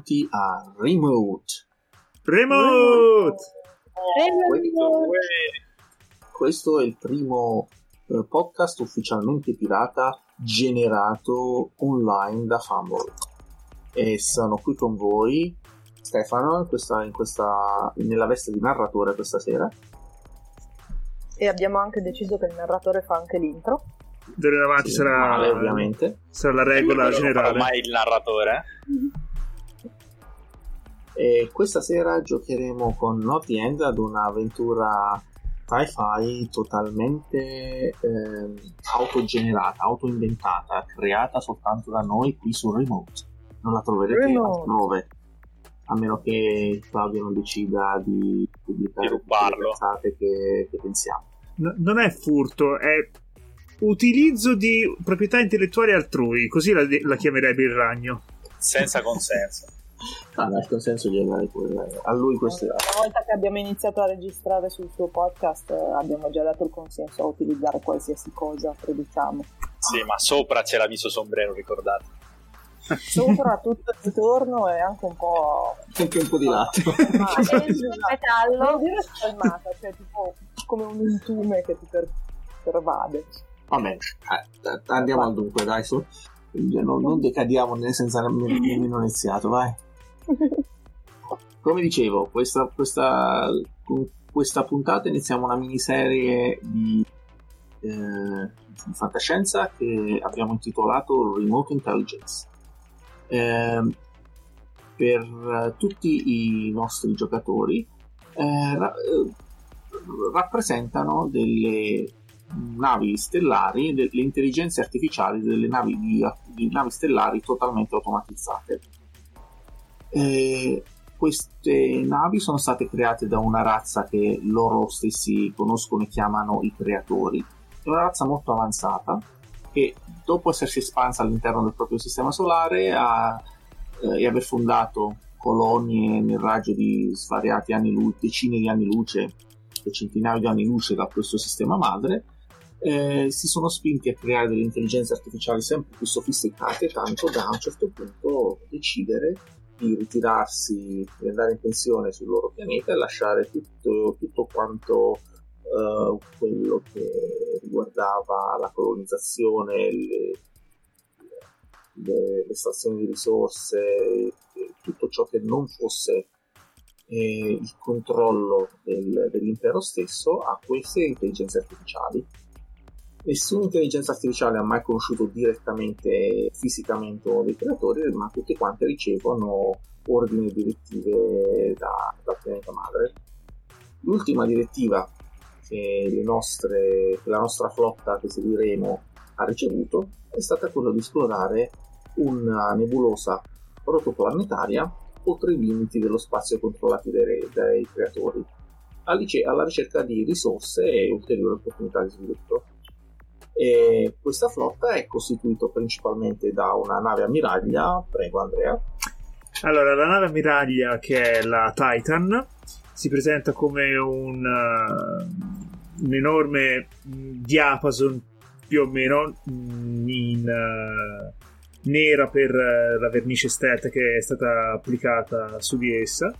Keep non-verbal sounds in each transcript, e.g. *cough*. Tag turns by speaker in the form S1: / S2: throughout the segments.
S1: benvenuti a Remote.
S2: Remote!
S1: Questo, questo è il primo eh, podcast ufficialmente pirata generato online da Fumble. E sono qui con voi Stefano in questa, in questa, nella veste di narratore questa sera.
S3: E abbiamo anche deciso che il narratore fa anche l'intro.
S2: D'ora in avanti
S1: Sì,
S2: sarà,
S1: male, ovviamente.
S2: sarà la regola generale.
S4: mai il narratore. *laughs*
S1: E questa sera giocheremo con Naughty End ad un'avventura sci-fi totalmente ehm, autogenerata, autoinventata, creata soltanto da noi qui su Remote. Non la troverete
S3: Remote.
S1: altrove. A meno che Claudio non decida di pubblicare le
S4: rubarlo.
S1: cazzate che, che pensiamo.
S2: No- non è furto, è utilizzo di proprietà intellettuali altrui, così la, la chiamerebbe il ragno.
S4: Senza consenso. *laughs*
S1: Ah, nel consenso glielo dai pure. A lui questo
S3: Una volta che abbiamo iniziato a registrare sul suo podcast eh, abbiamo già dato il consenso a utilizzare qualsiasi cosa produciamo.
S4: Sì, ma sopra c'è l'avviso sombrero, ricordate.
S3: Sopra tutto intorno e anche un po'...
S1: anche un po' di latte.
S3: Ma metallo. Non dire spalmata, cioè tipo come un intume che ti per- pervade.
S1: Vabbè, eh, andiamo al dunque, dai, su. Non, non decadiamo né senza nemm- nemmeno iniziato, vai. Come dicevo, questa, questa, questa puntata iniziamo una miniserie di, eh, fantascienza che abbiamo intitolato Remote Intelligence. Ehm, per eh, tutti i nostri giocatori eh, ra- eh, rappresentano delle navi stellari, delle intelligenze artificiali delle navi, di, di navi stellari totalmente automatizzate. Eh, queste navi sono state create da una razza che loro stessi conoscono e chiamano i creatori. È una razza molto avanzata che dopo essersi espansa all'interno del proprio sistema solare ha, eh, e aver fondato colonie nel raggio di svariati anni luce, decine di anni luce e centinaia di anni luce da questo sistema madre, eh, si sono spinti a creare delle intelligenze artificiali sempre più sofisticate, tanto da a un certo punto decidere di ritirarsi, di andare in pensione sul loro pianeta e lasciare tutto, tutto quanto eh, quello che riguardava la colonizzazione, le, le, l'estrazione di risorse, e tutto ciò che non fosse eh, il controllo del- dell'impero stesso a queste intelligenze artificiali. Nessuna intelligenza artificiale ha mai conosciuto direttamente, fisicamente dei creatori, ma tutte quante ricevono ordini e direttive da- dal pianeta madre. L'ultima direttiva che, nostre, che la nostra flotta che seguiremo ha ricevuto è stata quella di esplorare una nebulosa protoplanetaria oltre i limiti dello spazio controllati dai, dai creatori, alla ricerca di risorse e ulteriori opportunità di sviluppo. E questa flotta è costituita principalmente da una nave ammiraglia, prego Andrea,
S2: Allora, la nave ammiraglia, che è la Titan, si presenta come un, uh, un enorme mh, diapason più o meno mh, in uh, nera per uh, la vernice stealth che è stata applicata su di essa.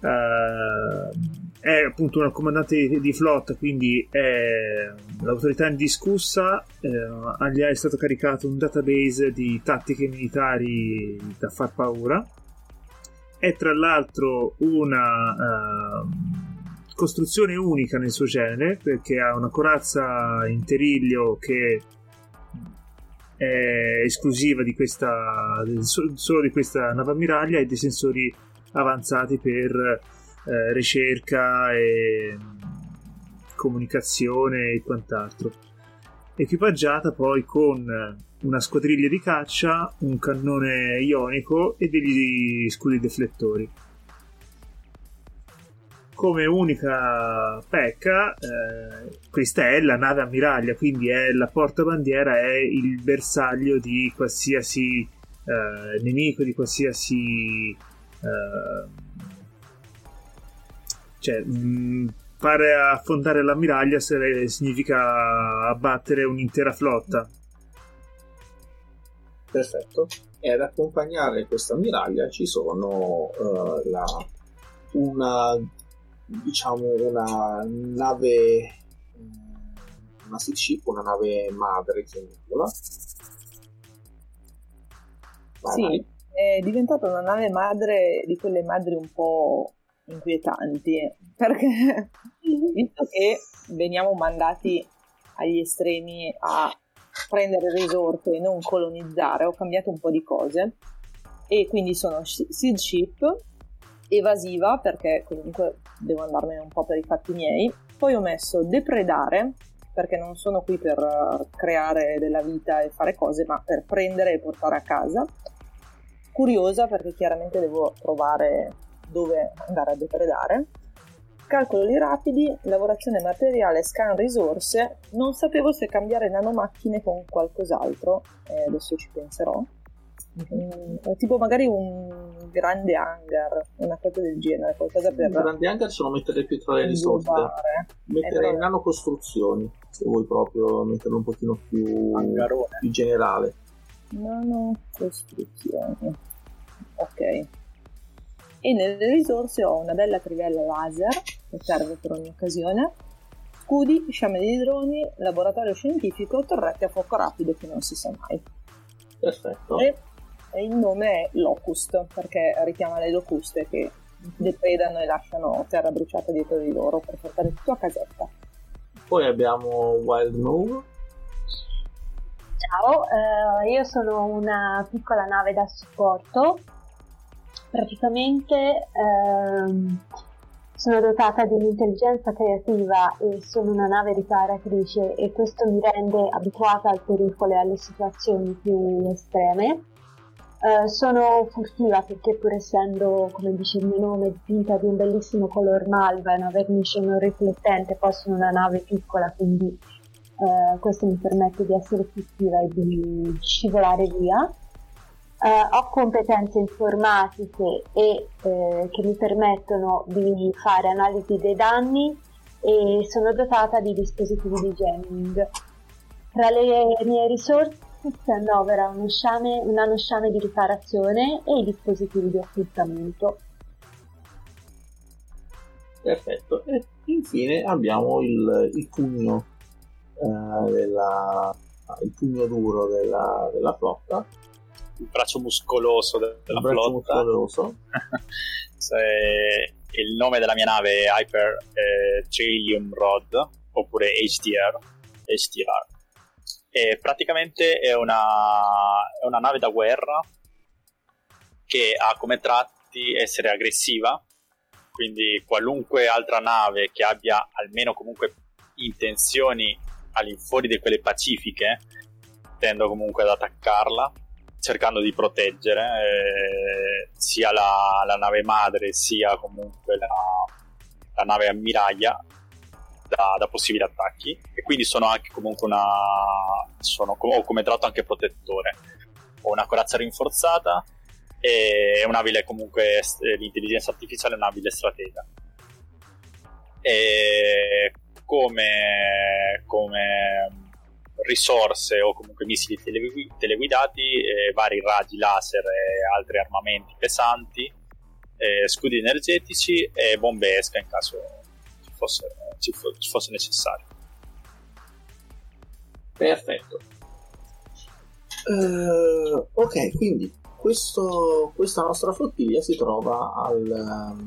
S2: Uh, è appunto una comandante di, di flotta, quindi è l'autorità indiscussa. eh, è stato caricato un database di tattiche militari da far paura. È tra l'altro una ehm, costruzione unica nel suo genere perché ha una corazza in terriglio che è esclusiva di questa solo di questa nave ammiraglia e dei sensori avanzati per eh, ricerca e comunicazione e quant'altro. Equipaggiata poi con una squadriglia di caccia, un cannone ionico e degli scudi deflettori. Come unica pecca, eh, questa è la nave ammiraglia, quindi è la portabandiera, è il bersaglio di qualsiasi eh, nemico, di qualsiasi eh, cioè, mh, fare affondare l'ammiraglia significa abbattere un'intera flotta.
S1: Perfetto. e ad accompagnare questa ammiraglia ci sono uh, la, una diciamo una nave una Sea Ship, una nave madre chiamiamola
S3: Vai, sì, vai. è diventata una nave madre di quelle madri un po' inquietanti, perché visto che veniamo mandati agli estremi a prendere risorse e non colonizzare, ho cambiato un po' di cose. E quindi sono seed ship evasiva perché comunque devo andarmene un po' per i fatti miei. Poi ho messo depredare perché non sono qui per creare della vita e fare cose ma per prendere e portare a casa. Curiosa perché chiaramente devo trovare dove andare a depredare. Calcoli rapidi, lavorazione materiale, scan risorse. Non sapevo se cambiare nanomacchine con qualcos'altro, eh, adesso ci penserò. Mm, tipo magari un grande hangar, una cosa del genere, qualcosa per...
S1: Un grande hangar sono mettere più tra le risorse, mettere eh, nano costruzioni, se vuoi proprio metterlo un pochino più, più generale.
S3: Nano costruzioni ok e nelle risorse ho una bella trivella laser che serve per ogni occasione. Scudi, sciame di droni, laboratorio scientifico, torrette a fuoco rapido che non si sa mai.
S1: Perfetto.
S3: E, e il nome è Locust perché richiama le locuste che depredano e lasciano terra bruciata dietro di loro per portare tutto a casetta.
S1: Poi abbiamo Wild Move
S5: Ciao, eh, io sono una piccola nave da supporto. Praticamente ehm, sono dotata di un'intelligenza creativa e sono una nave riparatrice e questo mi rende abituata al pericolo e alle situazioni più estreme. Eh, sono furtiva perché pur essendo, come dice il mio nome, dipinta di un bellissimo color malva e una vernice non riflettente, poi sono una nave piccola, quindi eh, questo mi permette di essere attiva e di scivolare via. Eh, ho competenze informatiche e eh, che mi permettono di fare analisi dei danni e sono dotata di dispositivi di jamming. Tra le mie risorse si annovera uno sciame, un nanosciame di riparazione e i dispositivi di occultamento.
S1: Perfetto, e infine abbiamo il, il pugno eh, della, il pugno duro della, della, flotta.
S4: Il braccio muscoloso de- della il flotta. Muscoloso. *laughs* il nome della mia nave è Hyper eh, Trillium Rod oppure HDR. HDR. E praticamente è una, è una nave da guerra che ha come tratti essere aggressiva quindi qualunque altra nave che abbia almeno comunque intenzioni all'infuori di quelle pacifiche, tendo comunque ad attaccarla, cercando di proteggere eh, sia la, la, nave madre sia comunque la, la nave ammiraglia da, da, possibili attacchi. E quindi sono anche comunque una sono, ho come tratto anche protettore. Ho una corazza rinforzata e un'abile comunque l'intelligenza artificiale è un'abile stratega. E come, come risorse o comunque missili tele- teleguidati, eh, vari raggi laser e altri armamenti pesanti, eh, scudi energetici e bombe esca in caso ci fosse, ci fo- ci fosse necessario.
S1: Perfetto. Uh, ok, quindi questo, questa nostra flottiglia si trova al,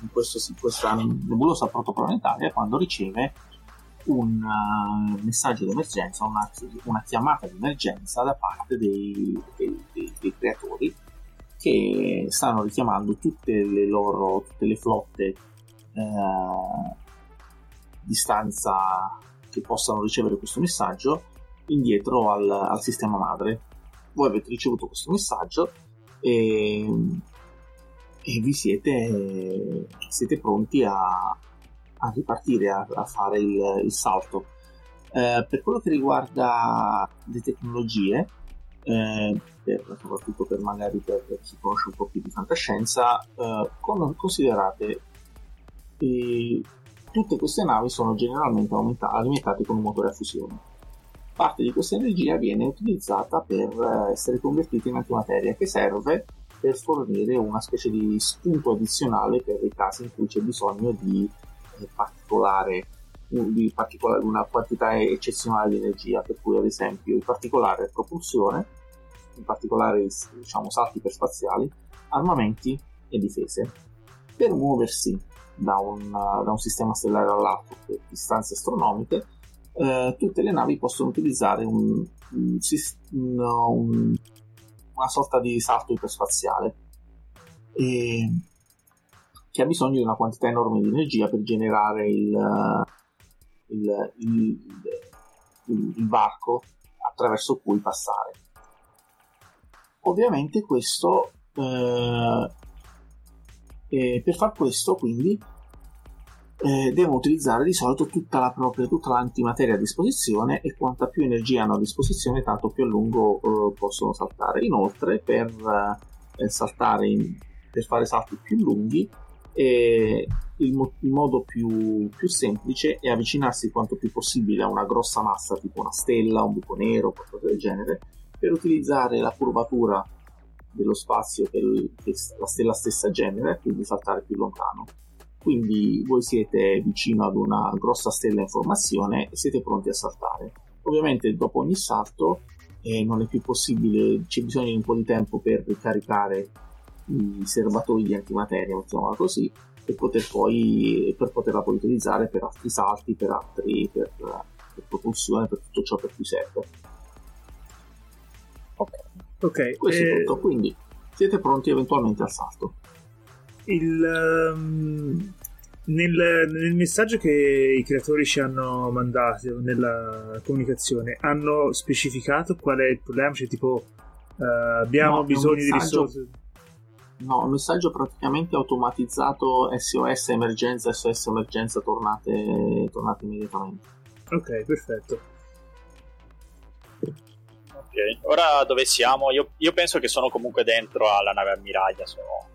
S1: in questo, questa nebulosa protoplanetaria quando riceve un uh, messaggio d'emergenza, una, una, chiamata di emergenza da parte dei, dei, dei, dei, creatori che stanno richiamando tutte le loro tutte le flotte uh, di stanza che possano ricevere questo messaggio indietro al, al sistema madre. Voi avete ricevuto questo messaggio e e vi siete, siete pronti a, a ripartire, a, a, fare il, il salto. Eh, per quello che riguarda le tecnologie, eh, per, soprattutto per magari per, per, chi conosce un po' più di fantascienza, eh, con, considerate tutte queste navi sono generalmente alimentate con un motore a fusione. parte di questa energia viene utilizzata per eh, essere convertita in antimateria che serve per fornire una specie di spunto addizionale per i casi in cui c'è bisogno di eh, particolare di particolare, una quantità eccezionale di energia, per cui ad esempio in particolare propulsione, in particolare diciamo, salti iperspaziali, armamenti e difese. Per muoversi da un, da un sistema stellare all'altro per distanze astronomiche, eh, tutte le navi possono utilizzare un, un, una sorta di salto iperspaziale e, che ha bisogno di una quantità enorme di energia per generare il, il, il, il varco attraverso cui passare. Ovviamente questo eh, eh, per far questo quindi eh, devono utilizzare di solito tutta la propria tutta l'antimateria a disposizione e quanta più energia hanno a disposizione tanto più a lungo eh, possono saltare inoltre per eh, saltare in, per fare salti più lunghi il, mo- il, modo più, più, semplice è avvicinarsi quanto più possibile a una grossa massa tipo una stella, un buco nero, qualcosa del genere, per utilizzare la curvatura dello spazio che, che la stella stessa genera e quindi saltare più lontano. Quindi voi siete vicino ad una grossa stella in formazione e siete pronti a saltare. Ovviamente dopo ogni salto eh, non è più possibile, c'è bisogno di un po' di tempo per ricaricare i serbatoi di antimateria, mettiamola così, per poter poi per poterla poi utilizzare per altri salti, per altri per, per propulsione, per tutto ciò per cui serve.
S3: Ok.
S2: Ok.
S1: Questo eh... è tutto, quindi siete pronti eventualmente al salto.
S2: Il, um, nel, nel, messaggio che i creatori ci hanno mandato nella comunicazione hanno specificato qual è il problema? Cioè, tipo, uh, abbiamo no, bisogno di risorse
S1: No, il messaggio praticamente automatizzato SOS emergenza, SOS emergenza, tornate, tornate immediatamente.
S2: Ok, perfetto.
S4: Ok, ora dove siamo? Io, io penso che sono comunque dentro alla nave ammiraglia. Sono...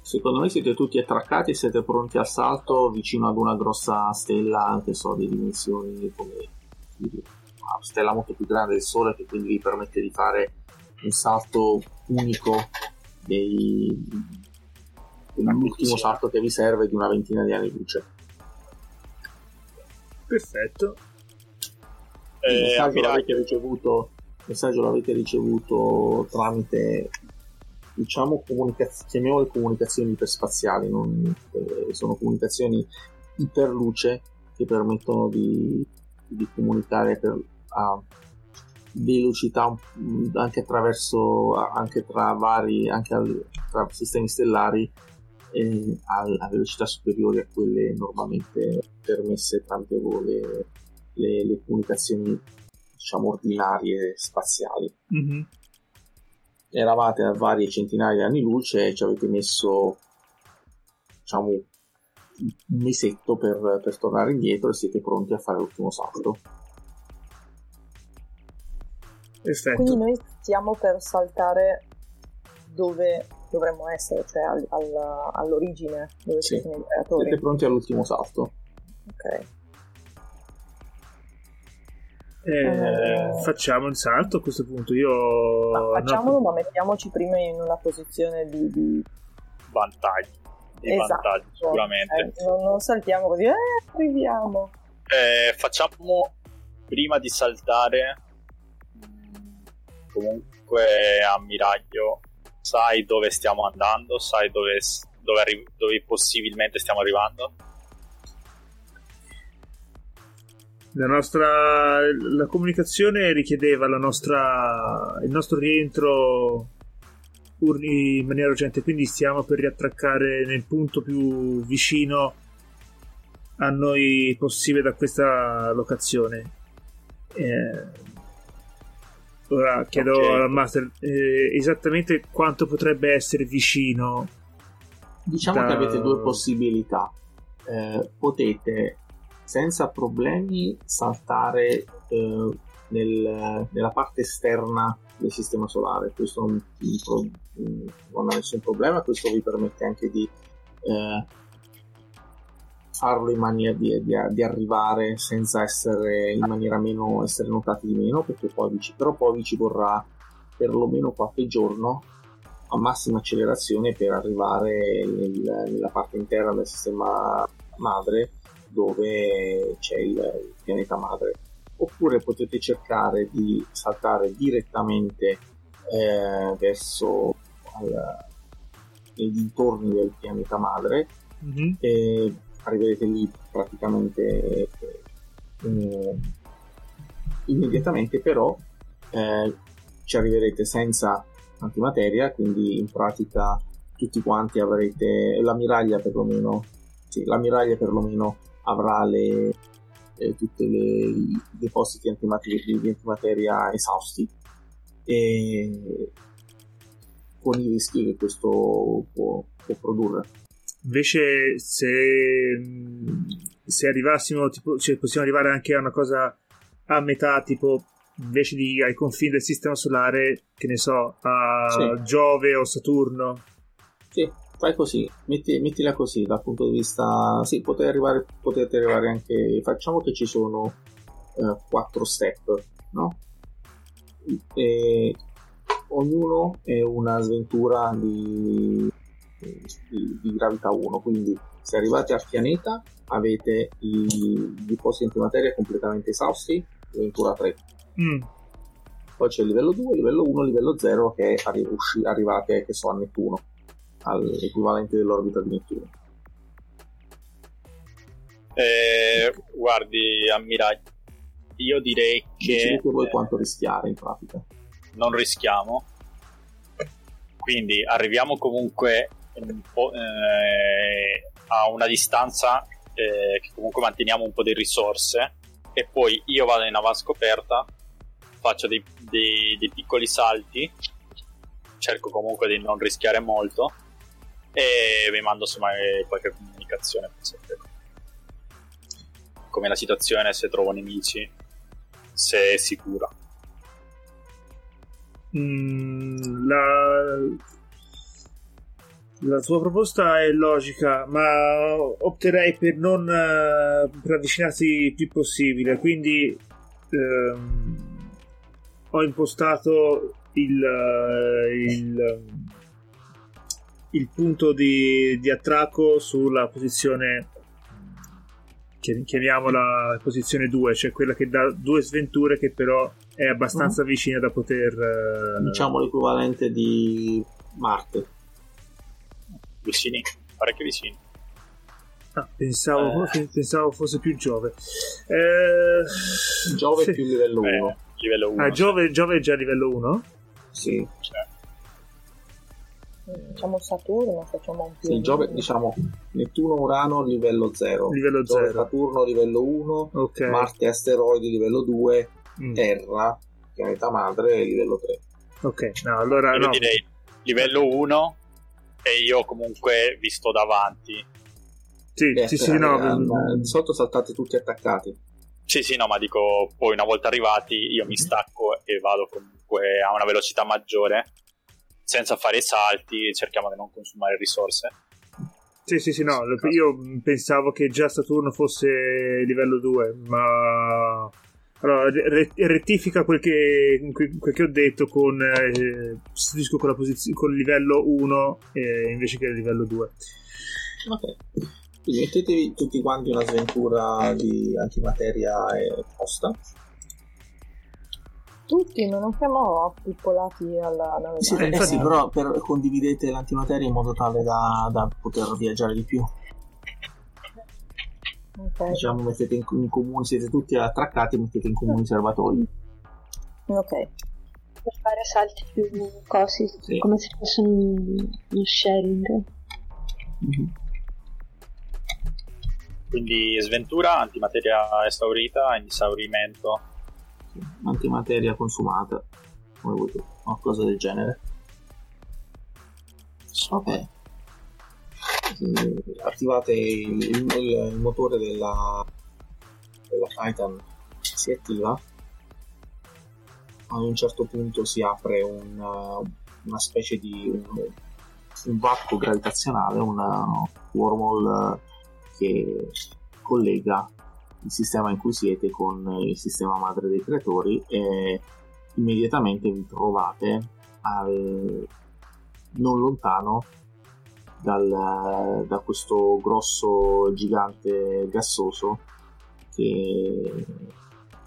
S1: Secondo me siete tutti attraccati e siete pronti al salto vicino ad una grossa stella, anche so, di dimensioni come una stella molto più grande del Sole che quindi vi permette di fare un salto unico dei, dell'ultimo salto che vi serve di una ventina di anni luce.
S2: Perfetto.
S1: Il eh, messaggio, l'avete ricevuto, il messaggio l'avete ricevuto tramite diciamo comunicaz- chiamiamole comunicazioni iperspaziali non, eh, sono comunicazioni iperluce che permettono di, di comunicare per, a velocità anche attraverso anche tra vari anche al, tra sistemi stellari eh, a, a, velocità superiori a quelle normalmente permesse tramite le, le, le comunicazioni diciamo ordinarie spaziali
S2: mm-hmm.
S1: eravate a varie centinaia di anni luce e ci avete messo diciamo un mesetto per, per tornare indietro e siete pronti a fare l'ultimo salto
S2: Perfetto.
S3: Quindi noi stiamo per saltare dove dovremmo essere, cioè al, al, all'origine dove sì. sono i creatori.
S1: Siete pronti all'ultimo salto.
S3: Ok.
S2: Eh, eh, facciamo il salto a questo punto. Io
S3: ma facciamolo, no. ma mettiamoci prima in una posizione di, di...
S4: vantaggio. Di esatto. vantaggio, sicuramente.
S3: Eh, non, non, saltiamo così, eh, arriviamo.
S4: Eh, facciamo prima di saltare comunque ammiraglio sai dove stiamo andando, sai dove, dove, arri- dove possibilmente stiamo arrivando.
S2: La nostra la comunicazione richiedeva la nostra, il nostro rientro in maniera urgente, quindi stiamo per riattraccare nel punto più vicino a noi possibile da questa locazione. Eh, Ora chiedo okay. al master eh, esattamente quanto potrebbe essere vicino.
S1: Diciamo da... che avete due possibilità. Eh, potete senza problemi saltare eh, nel, nella parte esterna del sistema solare. Questo non, non ha nessun problema. Questo vi permette anche di eh, farlo in maniera di, di, di, arrivare senza essere in maniera meno essere notati di meno perché poi vi ci, però poi vi ci vorrà perlomeno qualche giorno a massima accelerazione per arrivare nel, nella parte interna del sistema madre dove c'è il, il pianeta madre oppure potete cercare di saltare direttamente eh, verso al, nei dintorni del pianeta madre mm-hmm. e arriverete lì praticamente eh, immediatamente però eh, ci arriverete senza antimateria quindi in pratica tutti quanti avrete l'amiraglia perlomeno sì, l'amiraglia perlomeno avrà le, eh, tutti i depositi antimateria, di antimateria esausti e con i rischi che questo può, può produrre.
S2: Invece, se, se arrivassimo, tipo, cioè possiamo arrivare anche a una cosa a metà, tipo invece di ai confini del sistema solare, che ne so, a sì. Giove o Saturno.
S1: Sì, fai così, metti, mettila così dal punto di vista. Sì, potete arrivare, potete arrivare anche. Facciamo che ci sono eh, quattro step, no? E ognuno è una sventura di, di, di, gravità 1 quindi se arrivate al pianeta avete i, i posti antimateria completamente esausti sventura 3 mm. poi c'è il livello 2, livello 1, livello 0 che arri- usci- arrivate che so, a Nettuno all'equivalente dell'orbita di Nettuno
S4: eh, guardi ammiragli io direi che
S1: decidete voi quanto rischiare in pratica
S4: non rischiamo. Quindi arriviamo comunque un eh, a una distanza eh, che comunque manteniamo un po' di risorse e poi io vado in avanscoperta, faccio dei, dei, dei piccoli salti, cerco comunque di non rischiare molto e vi mando semmai qualche comunicazione come la situazione, se trovo nemici, se è sicura.
S2: Mm, la, la tua proposta è logica, ma opterei per non uh, per avvicinarsi il più possibile. Quindi um, ho impostato il, uh, il, il punto di, di, attracco sulla posizione chiamiamola posizione 2, cioè quella che dà due sventure che però è abbastanza uh-huh. vicina da poter...
S1: Uh... Diciamo l'equivalente di Marte.
S4: Vicini, parecchio vicini.
S2: Ah, pensavo, eh. pensavo, fosse più Giove. Eh,
S1: Giove sì. più livello 1.
S4: livello 1.
S2: Ah, Giove, Giove, è già livello 1?
S1: Sì.
S3: Cioè. Facciamo Saturno, facciamo un più.
S1: Sì, Giove, diciamo Nettuno, Urano livello 0.
S2: Livello 0.
S1: Saturno livello 1.
S2: Okay.
S1: Marte, asteroidi livello 2 mm. Terra, pianeta madre, livello 3.
S2: Ok, no, allora...
S4: Io
S2: no.
S4: direi livello 1 e io comunque vi sto davanti.
S2: Sì, eh, sì, sì, no.
S1: Eh, di sotto saltate tutti attaccati.
S4: Sì, sì, no, ma dico, poi una volta arrivati io mi stacco e vado comunque a una velocità maggiore, senza fare salti, cerchiamo di non consumare risorse.
S2: Sì, sì, sì, no, io pensavo che già Saturno fosse livello 2, ma allora, rettifica quel che, quel che, ho detto con, eh, con, la posiz- con il livello 1 eh, invece che il livello 2.
S1: Ok. Quindi mettetevi tutti quanti una sventura di antimateria e posta.
S3: Tutti, non siamo appiccolati alla nave.
S1: Sì, eh, sì, però per, condividete l'antimateria in modo tale da, da poter viaggiare di più. Okay. Diciamo, mettete in, in, comune, siete tutti attraccati e mettete in comune i serbatoi.
S3: Ok.
S5: Per fare salti più cosi, sì. come se fosse un, uno sharing. Mm-hmm.
S4: Quindi sventura, antimateria esaurita, esaurimento.
S1: Sì. Antimateria consumata, come vuoi tu, o cosa del genere. Ok attivate il, il, il motore della, della Titan si attiva. A un certo punto si apre una, una specie di un, un varco gravitazionale una wormhole che collega il sistema in cui siete con il sistema madre dei creatori e immediatamente vi trovate al, non lontano dal, da questo grosso gigante gassoso che,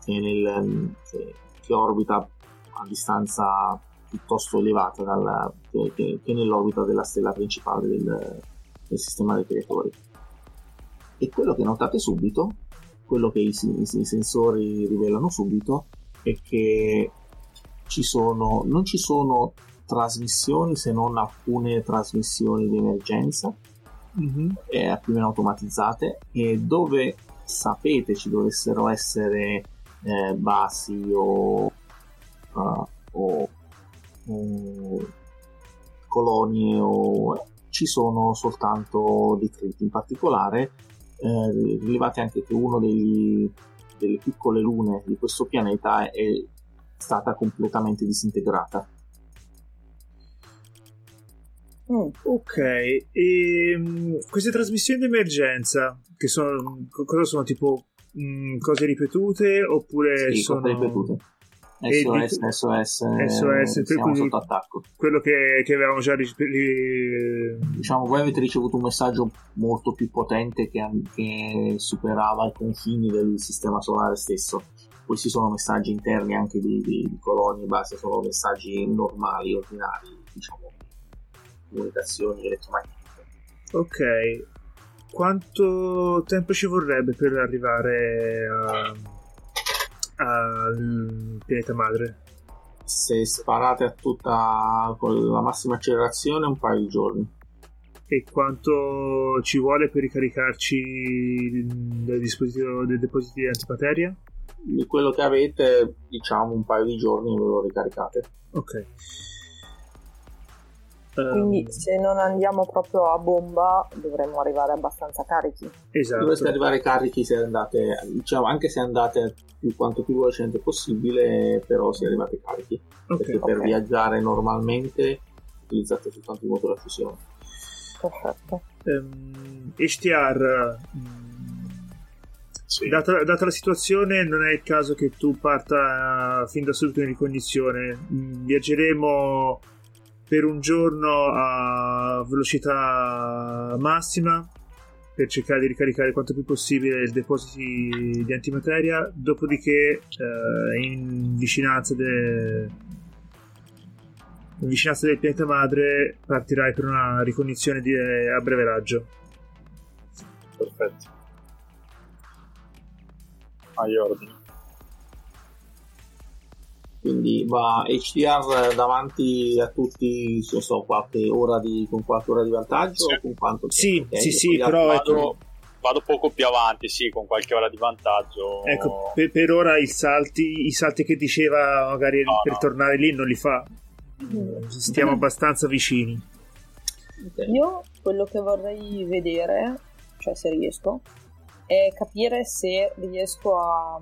S1: che, nel, che, che orbita a distanza piuttosto elevata dalla, che, che, nell'orbita della stella principale del, del, sistema dei creatori. E quello che notate subito, quello che i, i, i sensori rivelano subito, è che ci sono, non ci sono trasmissioni se non alcune trasmissioni di emergenza mm-hmm. eh, più o meno automatizzate e dove sapete ci dovessero essere eh, basi o, uh, o, o colonie o ci sono soltanto detriti in particolare eh, rilevate anche che uno degli, delle piccole lune di questo pianeta è stata completamente disintegrata
S2: Mm. Ok, e um, queste trasmissioni di emergenza, che sono, cosa sono tipo um, cose ripetute oppure
S1: sì,
S2: sono...
S1: ripetute. SOS,
S2: di...
S1: SOS,
S2: SOS
S1: siamo sotto attacco.
S2: Quello che, che avevamo già ri...
S1: Diciamo, voi avete ricevuto un messaggio molto più potente che, che superava i confini del sistema solare stesso. Questi sono messaggi interni anche di, di, di colonie, base, sono messaggi normali, ordinari, diciamo, comunicazioni elettromagnetiche.
S2: Ok, quanto tempo ci vorrebbe per arrivare al pianeta madre?
S1: Se sparate a tutta con la massima accelerazione un paio di giorni.
S2: E quanto ci vuole per ricaricarci del dispositivo dei depositi di antimateria?
S1: Di quello che avete, diciamo un paio di giorni ve lo ricaricate.
S2: Ok.
S3: Quindi um, se non andiamo proprio a bomba dovremmo arrivare abbastanza carichi.
S2: Esatto.
S1: Dovreste arrivare carichi se andate, diciamo, anche se andate più, quanto più velocemente possibile, però se arrivate carichi. Okay. Perché per okay. viaggiare normalmente utilizzate soltanto il motore a fusione.
S3: Perfetto.
S2: Um, HTR, sì. data, data, la situazione, non è il caso che tu parta fin da subito in ricognizione. Viaggeremo per un giorno a velocità massima per cercare di ricaricare quanto più possibile i depositi di antimateria, dopodiché eh, in, vicinanza de... in vicinanza del pianeta madre partirai per una ricognizione di... a breve raggio.
S4: Perfetto. Agli ordini
S1: quindi va HDR davanti a tutti non so, qualche ora di, con qualche ora di vantaggio
S2: sì.
S1: o con quanto
S2: sì okay? sì sì però
S4: vado, ecco, vado, poco più avanti sì con qualche ora di vantaggio
S2: ecco per, per ora i salti, i salti che diceva magari no, per no. tornare lì non li fa stiamo abbastanza vicini
S3: okay. io quello che vorrei vedere cioè se riesco è capire se riesco a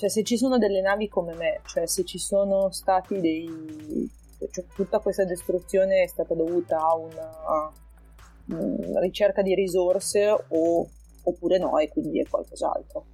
S3: cioè se ci sono delle navi come me, cioè se ci sono stati dei... Cioè, tutta questa distruzione è stata dovuta a una, una ricerca di risorse o, oppure no e quindi è qualcos'altro.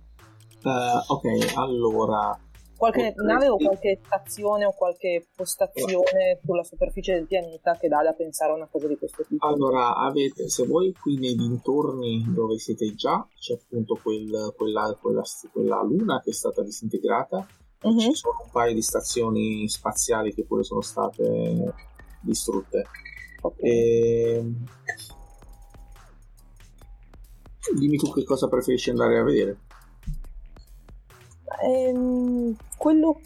S1: Uh, ok, allora
S3: qualche nave o qualche stazione o qualche postazione sulla superficie del pianeta che dà da pensare a una cosa di questo tipo.
S1: Allora, avete, se voi qui nei dintorni dove siete già, c'è appunto quel, quella, quella, quella, luna che è stata disintegrata, uh-huh. ci sono un paio di stazioni spaziali che pure sono state distrutte. Okay. E... Dimmi tu che cosa preferisci andare a vedere.
S3: Ehm, quello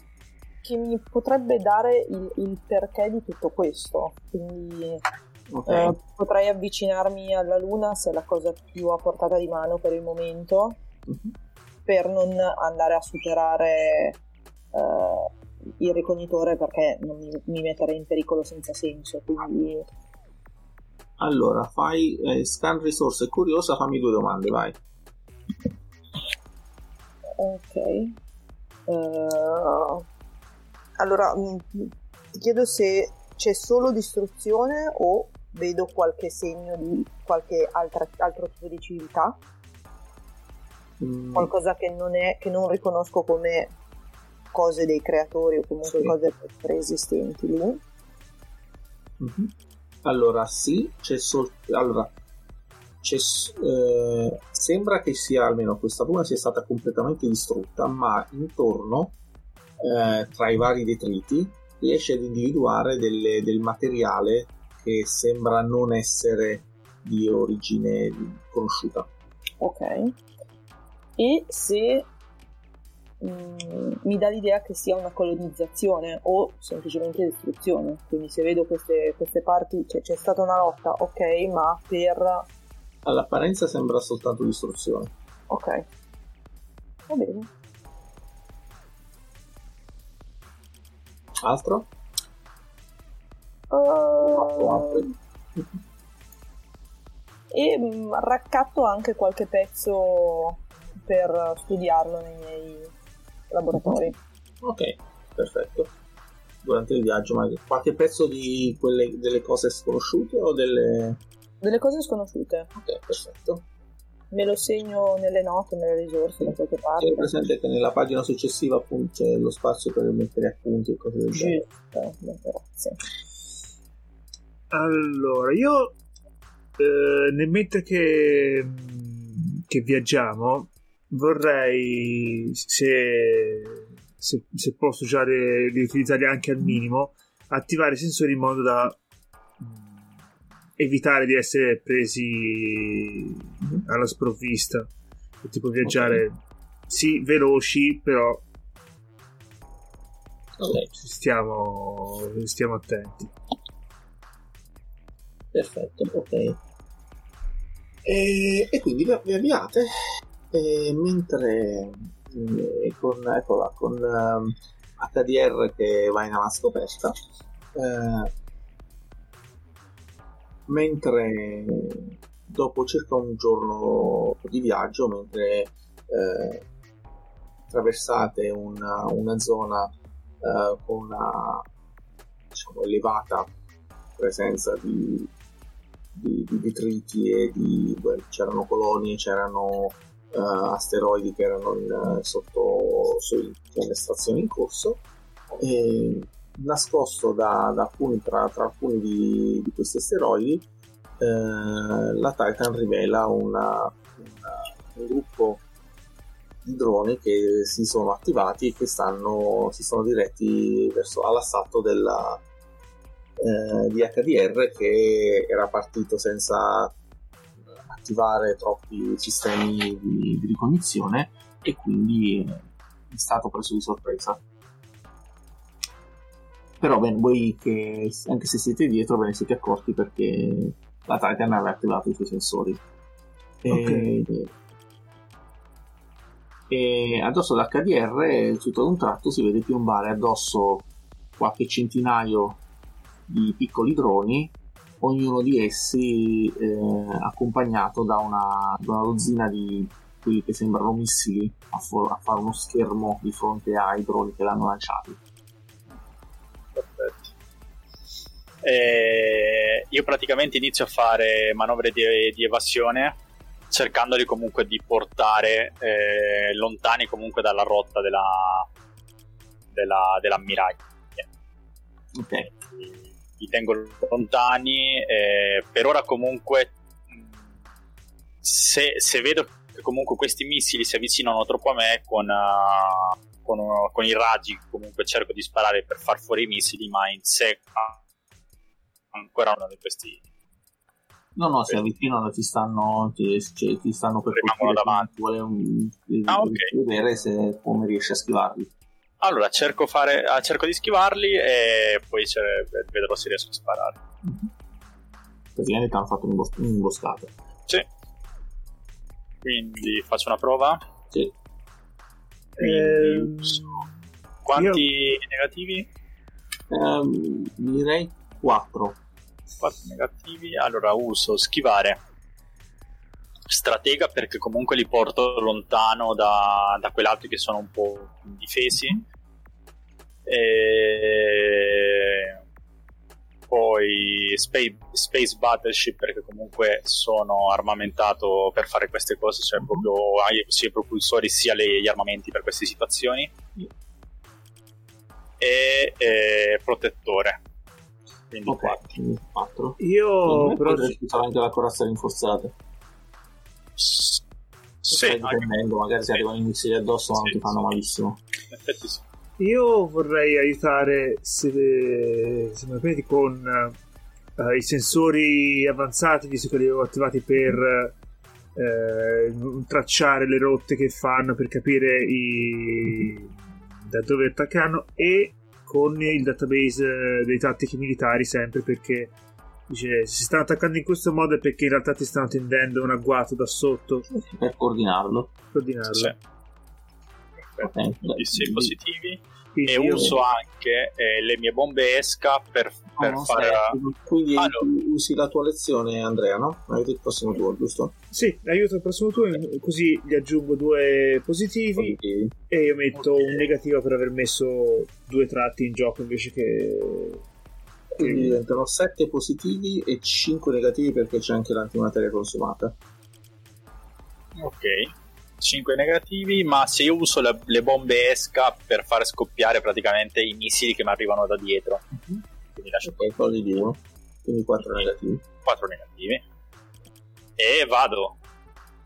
S3: che mi potrebbe dare il, il, perché di tutto questo. Quindi okay. eh, potrei avvicinarmi alla Luna se è la cosa più a portata di mano per il momento, uh-huh. per non andare a superare eh, il ricognitore perché non mi, mi, metterei in pericolo senza senso. Quindi...
S1: Allora, fai eh, scan risorse curiosa, fammi due domande, vai. *laughs*
S3: Ok. Uh, allora, mm, ti chiedo se c'è solo distruzione o vedo qualche segno di qualche altra, altro tipo di civiltà? Mm. Qualcosa che non, è, che non riconosco come cose dei creatori o comunque sì. cose preesistenti lì?
S1: Mm-hmm. Allora, sì, c'è sol- allora, eh, sembra che sia almeno questa luna sia stata completamente distrutta, ma intorno, eh, tra i vari detriti, riesce ad individuare delle, del materiale che sembra non essere di origine conosciuta.
S3: Ok. E se mm, mi dà l'idea che sia una colonizzazione o semplicemente distruzione. Quindi se vedo queste, queste parti, cioè c'è stata una lotta, ok, ma per...
S1: All'apparenza sembra soltanto distruzione.
S3: Ok. Va bene.
S1: Altro?
S3: Uh... e mm, raccatto anche qualche pezzo per studiarlo nei miei laboratori.
S1: Ok, perfetto. Durante il viaggio, ma qualche pezzo di quelle, delle cose sconosciute o delle...
S3: Delle cose sconosciute.
S1: Ok, perfetto.
S3: Me lo segno nelle note, nelle risorse da qualche parte.
S1: È presente che nella pagina successiva appunto c'è lo spazio per mettere appunti e cose del genere.
S3: Giusto, grazie.
S2: Allora, io eh, nel mentre che, che viaggiamo vorrei, se, se, se posso usare, li utilizzarli anche al minimo, attivare i sensori in modo da evitare di essere presi alla sprovvista. Tipo viaggiare, okay. sì, veloci, però
S1: okay.
S2: stiamo, stiamo attenti.
S1: Perfetto, ok. E, e quindi vi avviate e mentre eh, con, eccola, con um, ehm, HDR che va in avanti scoperta, eh, mentre dopo circa un giorno di viaggio, mentre eh, attraversate una, una zona eh, con una diciamo, elevata presenza di, di, di detriti e di, beh, c'erano colonie, c'erano uh, asteroidi che erano in, sotto nelle stazioni in corso e nascosto da, da alcuni, tra, tra, alcuni di, di questi asteroidi eh, la Titan rivela una, una, un gruppo di droni che si sono attivati e che stanno, si sono diretti verso all'assalto della, eh, di HDR che era partito senza attivare troppi sistemi di, di ricognizione e quindi è stato preso di sorpresa. Però bene, voi che anche se siete dietro ve ne siete accorti perché la Titan aveva attivato i suoi sensori. Okay. E, e addosso all'HDR tutto ad un tratto si vede piombare addosso qualche centinaio di piccoli droni ognuno di essi eh, accompagnato da una, da una, dozzina di quelli che sembrano missili a, for- a, fare uno schermo di fronte ai droni che l'hanno lanciati.
S4: Perfetto. Eh, io praticamente inizio a fare manovre di, di evasione cercandoli comunque di portare eh, lontani comunque dalla rotta della, della, dell'ammiraglia.
S1: Ok
S4: li tengo lontani. Eh, per ora comunque se, se, vedo che comunque questi missili si avvicinano troppo a me con, uh, con, con, i raggi comunque cerco di sparare per far fuori i missili ma in sé ancora uno di questi
S1: no no si avvicinano ti stanno ti, cioè, ti stanno per
S4: colpire davanti
S1: vuole un, ah, okay. vedere se come riesci a schivarli
S4: allora cerco, fare, ah, cerco di schivarli e poi vedrò se riesco a sparare.
S1: Praticamente hanno fatto un'imboscata.
S4: Sì. Quindi faccio una prova.
S1: Sì.
S4: Ehm, quanti io... negativi?
S1: Ehm, direi 4.
S4: 4 negativi. Allora uso schivare stratega perché comunque li porto lontano da, da quell'altro che sono un po' indifesi e poi space, space, Battleship perché comunque sono armamentato per fare queste cose, cioè proprio sia i propulsori sia le, gli armamenti per queste situazioni. E, e protettore. Quindi
S1: okay, 4.
S2: Io però
S1: anche la corazza rinforzata.
S4: S-
S1: sì, dipendendo, magari se arrivano i missili addosso sì, non ti fanno sì. malissimo.
S4: In effetti sì.
S2: Io vorrei aiutare, se, se mi permetti, con uh, i sensori avanzati, visto che li ho attivati per uh, tracciare le rotte che fanno, per capire i... da dove attaccheranno, e con il database dei tattiche militari, sempre perché dice, se si stanno attaccando in questo modo è perché in realtà ti stanno tendendo un agguato da sotto.
S1: Per coordinarlo.
S2: Coordinarlo.
S4: Sì. Okay. Tutti positivi quindi e io... uso anche eh, le mie bombe esca per, per
S1: oh,
S4: fare
S1: quindi allora. usi la tua lezione Andrea no? aiuti il prossimo tuo giusto?
S2: sì aiuto il prossimo tuo così gli aggiungo due positivi, positivi. e io metto okay. un negativo per aver messo due tratti in gioco invece che
S1: quindi diventano 7 positivi e 5 negativi perché c'è anche l'antimateria consumata
S4: ok 5 negativi, ma se io uso le, le bombe esca per fare scoppiare praticamente i missili che mi arrivano da dietro.
S1: Mm-hmm. Quindi lascio ok, togli di uno. Quindi 4 negativi.
S4: 4 negativi. E vado.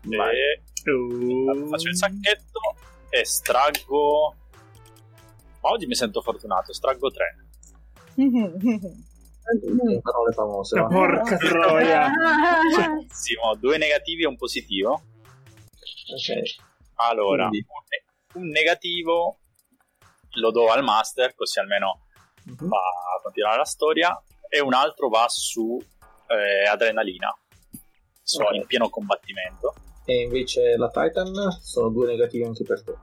S4: E uh. faccio il sacchetto, estraggo... Oggi mi sento fortunato, estraggo 3.
S1: parole famose.
S2: La porca troia. *laughs*
S4: Benissimo, due negativi e un positivo.
S1: Ok.
S4: Allora, Quindi. un negativo lo do al master, così almeno uh-huh. va a continuare la storia, e un altro va su eh, adrenalina. Sono okay. in pieno combattimento.
S1: E invece la Titan sono due negativi anche per te.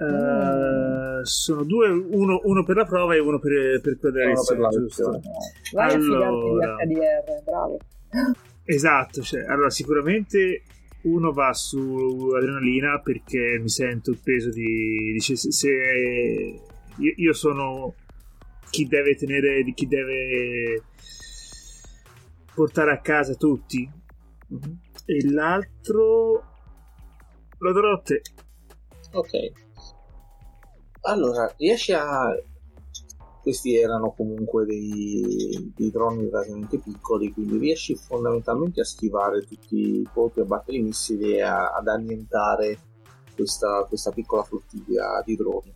S2: Uh, sono due, uno, uno, per la prova e uno per, per quella della lezione, giusto?
S3: Vai allora... a HDR, bravo.
S2: Esatto, cioè, allora sicuramente uno va su adrenalina perché mi sento il peso di, dice se, se io, io, sono chi deve tenere chi deve portare a casa tutti. E l'altro lo darò a te.
S1: Ok. Allora riesci a questi erano comunque dei, dei droni relativamente piccoli, quindi riesci fondamentalmente a schivare tutti i colpi, a battere i missili e a, ad annientare questa, questa, piccola flottiglia di droni.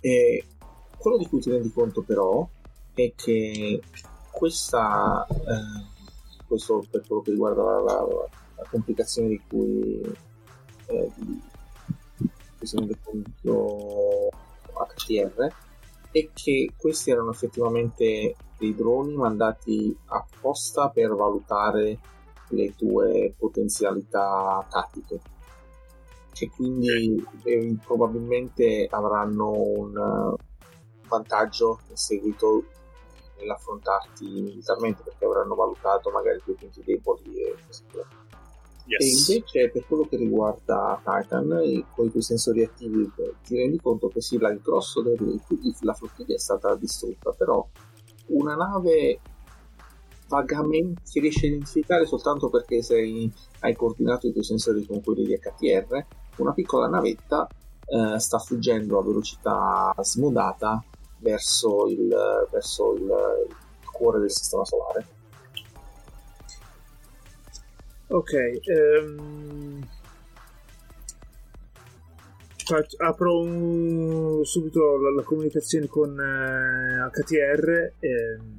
S1: E quello di cui ti rendi conto però è che questa, eh, questo per quello che riguarda la, la, la complicazione di cui, eh, di, rende conto HTR, è che questi erano effettivamente dei droni mandati apposta per valutare le tue potenzialità tattiche che quindi eh, probabilmente avranno un vantaggio in seguito nell'affrontarti militarmente perché avranno valutato magari i tuoi punti deboli e così via Yes. E invece per quello che riguarda Titan, con i tuoi sensori attivi ti rendi conto che sì, il grosso della flottiglia è stata distrutta, però una nave vagamente si riesce a identificare soltanto perché sei, hai coordinato i tuoi sensori con quelli di HTR, una piccola navetta eh, sta fuggendo a velocità smodata verso il, verso il, il cuore del sistema solare
S2: Ok, ehm... apro un... subito la, la, comunicazione con eh, HTR. Ehm...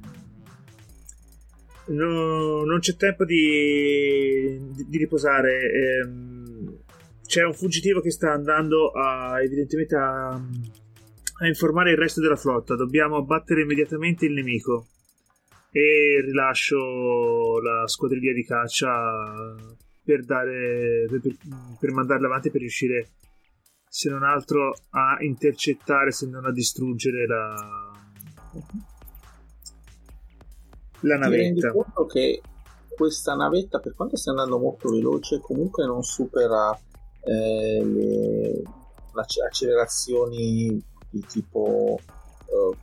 S2: No, non c'è tempo di, di, di riposare. Ehm... C'è un fuggitivo che sta andando a, evidentemente a, a informare il resto della flotta. Dobbiamo abbattere immediatamente il nemico e rilascio la squadriglia di caccia per, dare, per, per mandarla avanti per riuscire se non altro a intercettare se non a distruggere la la navetta. Rendi
S1: conto che questa navetta, per quanto stia andando molto veloce, comunque non supera eh, le accelerazioni di tipo uh,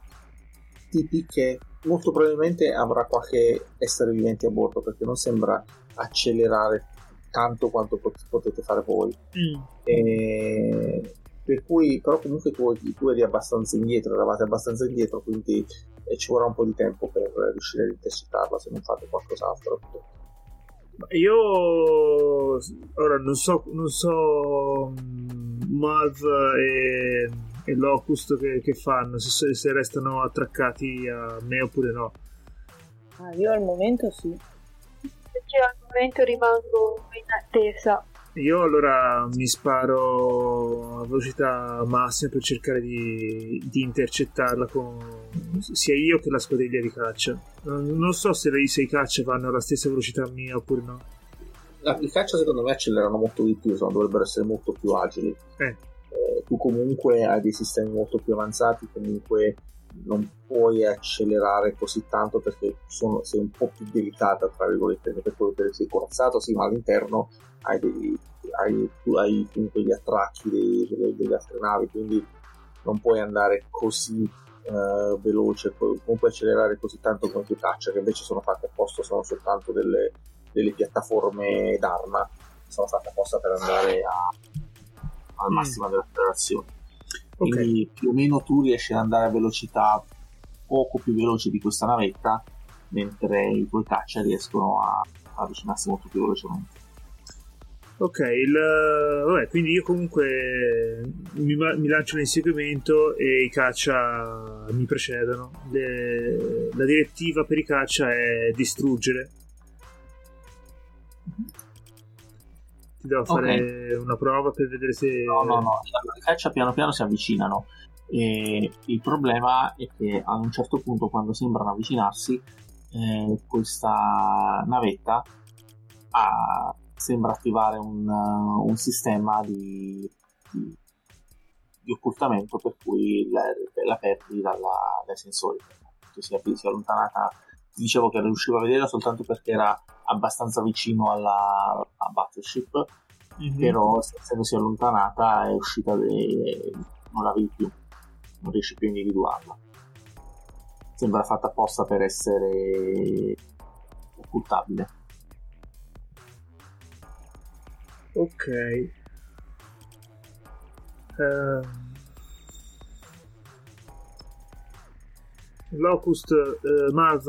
S1: tipi che molto probabilmente avrà qualche essere vivente a bordo perché non sembra accelerare tanto quanto pot- potete fare voi. Mm. E... Per cui, però, comunque tu, tu, eri abbastanza indietro, eravate abbastanza indietro, quindi eh, ci vorrà un po' di tempo per riuscire a intercettarla se non fate qualcos'altro.
S2: Io ora non so, non so mm, Malv e, e Locust che, che fanno, se, se, restano attraccati a me oppure no.
S3: Ah, io al momento sì.
S5: Perché al momento rimango in attesa.
S2: Io allora mi sparo a velocità massima per cercare di, di intercettarla con sia io che la squadriglia di caccia. Non so se, i caccia vanno alla stessa velocità mia oppure no.
S1: No, I caccia secondo me accelerano molto di più, no? dovrebbero essere molto più agili. Eh. Eh, tu comunque hai dei sistemi molto più avanzati, comunque non puoi accelerare così tanto perché sono, sei un po' più delicata, tra virgolette, per quello che sei corazzato, sì, ma all'interno hai, dei, hai, hai comunque gli attracchi dei, delle, delle, altre navi, quindi non puoi andare così uh, veloce, puoi accelerare così tanto quanto i caccia, che invece sono fatte apposta, sono soltanto delle, delle piattaforme d'arma, sono fatte apposta per andare a, al mm. massimo mm. dell'accelerazione. Quindi okay. più o meno tu riesci ad andare a velocità poco più veloce di questa navetta, mentre i tuoi caccia riescono a, a avvicinarsi molto più velocemente.
S2: Ok, il, vabbè, quindi io comunque mi, mi, lancio l'inseguimento e i caccia mi precedono. Le, la direttiva per i caccia è distruggere. Devo fare okay. una prova per vedere se.
S1: No, no, no. I caccia piano piano si avvicinano. E il problema è che a un certo punto, quando sembrano avvicinarsi, eh, questa navetta ha sembra attivare un, uh, un sistema di, di, di, occultamento per cui la, la perdi dalla, dai sensori. Si è, si è allontanata, dicevo che riuscivo a vederla soltanto perché era abbastanza vicino alla, alla Battleship, mm-hmm. però essendosi allontanata è uscita e non la vedi più, non riesci più a individuarla. Sembra fatta apposta per essere occultabile.
S2: Ok. Uh, Locust, uh, Mav,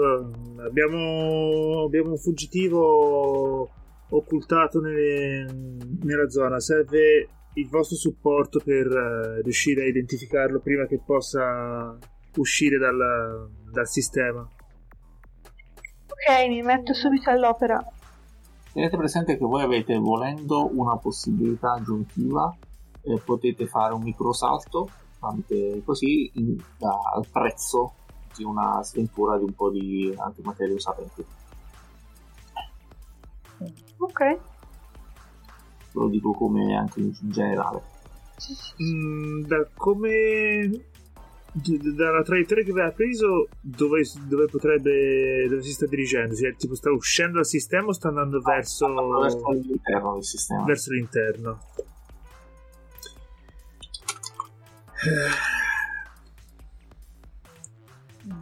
S2: abbiamo, abbiamo, un fuggitivo occultato nelle, nella zona. Serve il vostro supporto per uh, riuscire a identificarlo prima che possa uscire dal, dal sistema.
S5: Ok, mi metto subito all'opera.
S1: Tenete presente che voi avete, volendo, una possibilità aggiuntiva, eh, potete fare un microsalto tramite così in, da, al prezzo di una sventura di un po' di antimateria usata in più.
S5: Ok.
S1: Lo dico come anche in generale.
S2: Mm, da come dalla traiettoria che aveva preso dove, dove, potrebbe dove si sta dirigendo cioè tipo sta uscendo dal sistema o sta andando ah, verso
S1: verso l'interno del sistema
S2: verso l'interno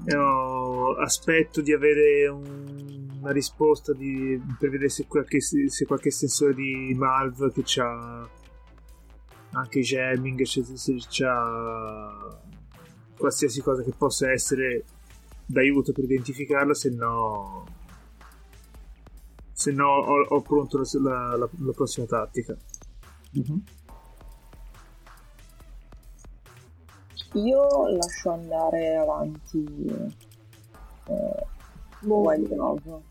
S2: Io aspetto di avere un, una risposta di, per vedere se qualche, se qualche sensore di Malv che c'ha anche jamming se c'ha qualsiasi cosa che possa essere d'aiuto per identificarla, se no, se no ho, ho pronto la, la, la, prossima tattica. Mm-hmm.
S3: Io lascio andare avanti eh, Wild Love.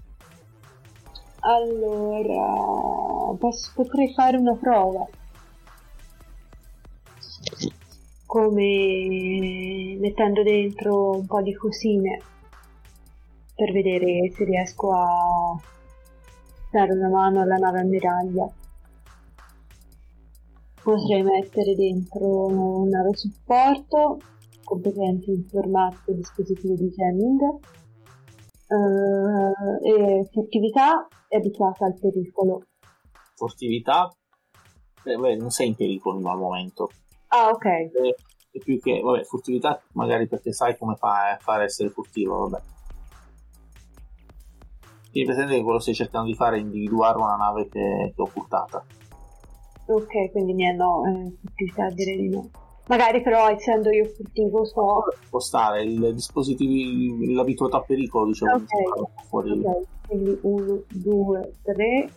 S5: Allora, posso, potrei fare una prova come mettendo dentro un po' di cosine per vedere se riesco a dare una mano alla nave ammiraglia. Potrei mettere dentro una nave supporto, competenti informatiche e dispositivi di jamming, uh, e furtività è abituata al pericolo.
S1: Furtività? Eh, beh, non sei in pericolo al momento.
S5: Ah, ok.
S1: E, E più che, vabbè, furtività magari perché sai come fa, fare essere furtivo, vabbè. Quindi presente che quello che stai cercando di fare è individuare una nave che, che ho portata.
S5: Ok, quindi mi hanno eh, furtività direi di no. Magari però essendo io furtivo so...
S1: Può stare, il dispositivo, l'abituato a pericolo, diciamo,
S5: Ok.
S1: fuori.
S5: Ok, quindi 1, 2, 3,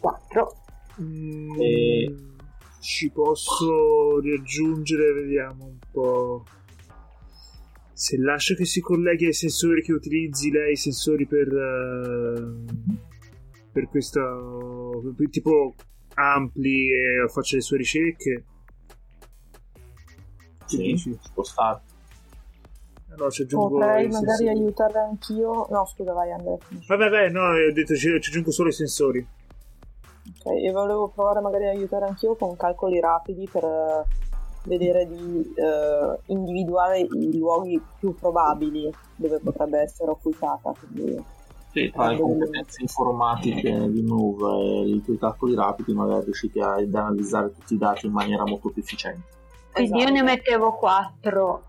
S5: 4.
S2: Mm,
S1: E-
S2: Ci posso riaggiungere, vediamo un po'. Se lascio che si colleghi ai sensori che utilizzi lei, sensori per. eh, per questo. tipo ampli e faccia le sue ricerche. Che
S1: Sì,
S2: dici?
S1: ci può stare.
S2: Allora ci aggiungo
S3: Potrei magari
S2: sensori.
S3: aiutare anch'io. No, scusa, vai Andrea.
S2: Vabbè, vabbè, no, ho detto ci, ci aggiungo solo i sensori.
S3: Ok, io volevo provare magari a aiutare anch'io con calcoli rapidi per eh, vedere di eh, individuare i luoghi più probabili dove potrebbe essere occultata. Quindi,
S1: Sì, tra le
S3: Eh,
S1: competenze informatiche di Move e i tuoi calcoli rapidi, magari riusciti a- ad analizzare tutti i dati in maniera molto più efficiente.
S5: Quindi io ne mettevo 4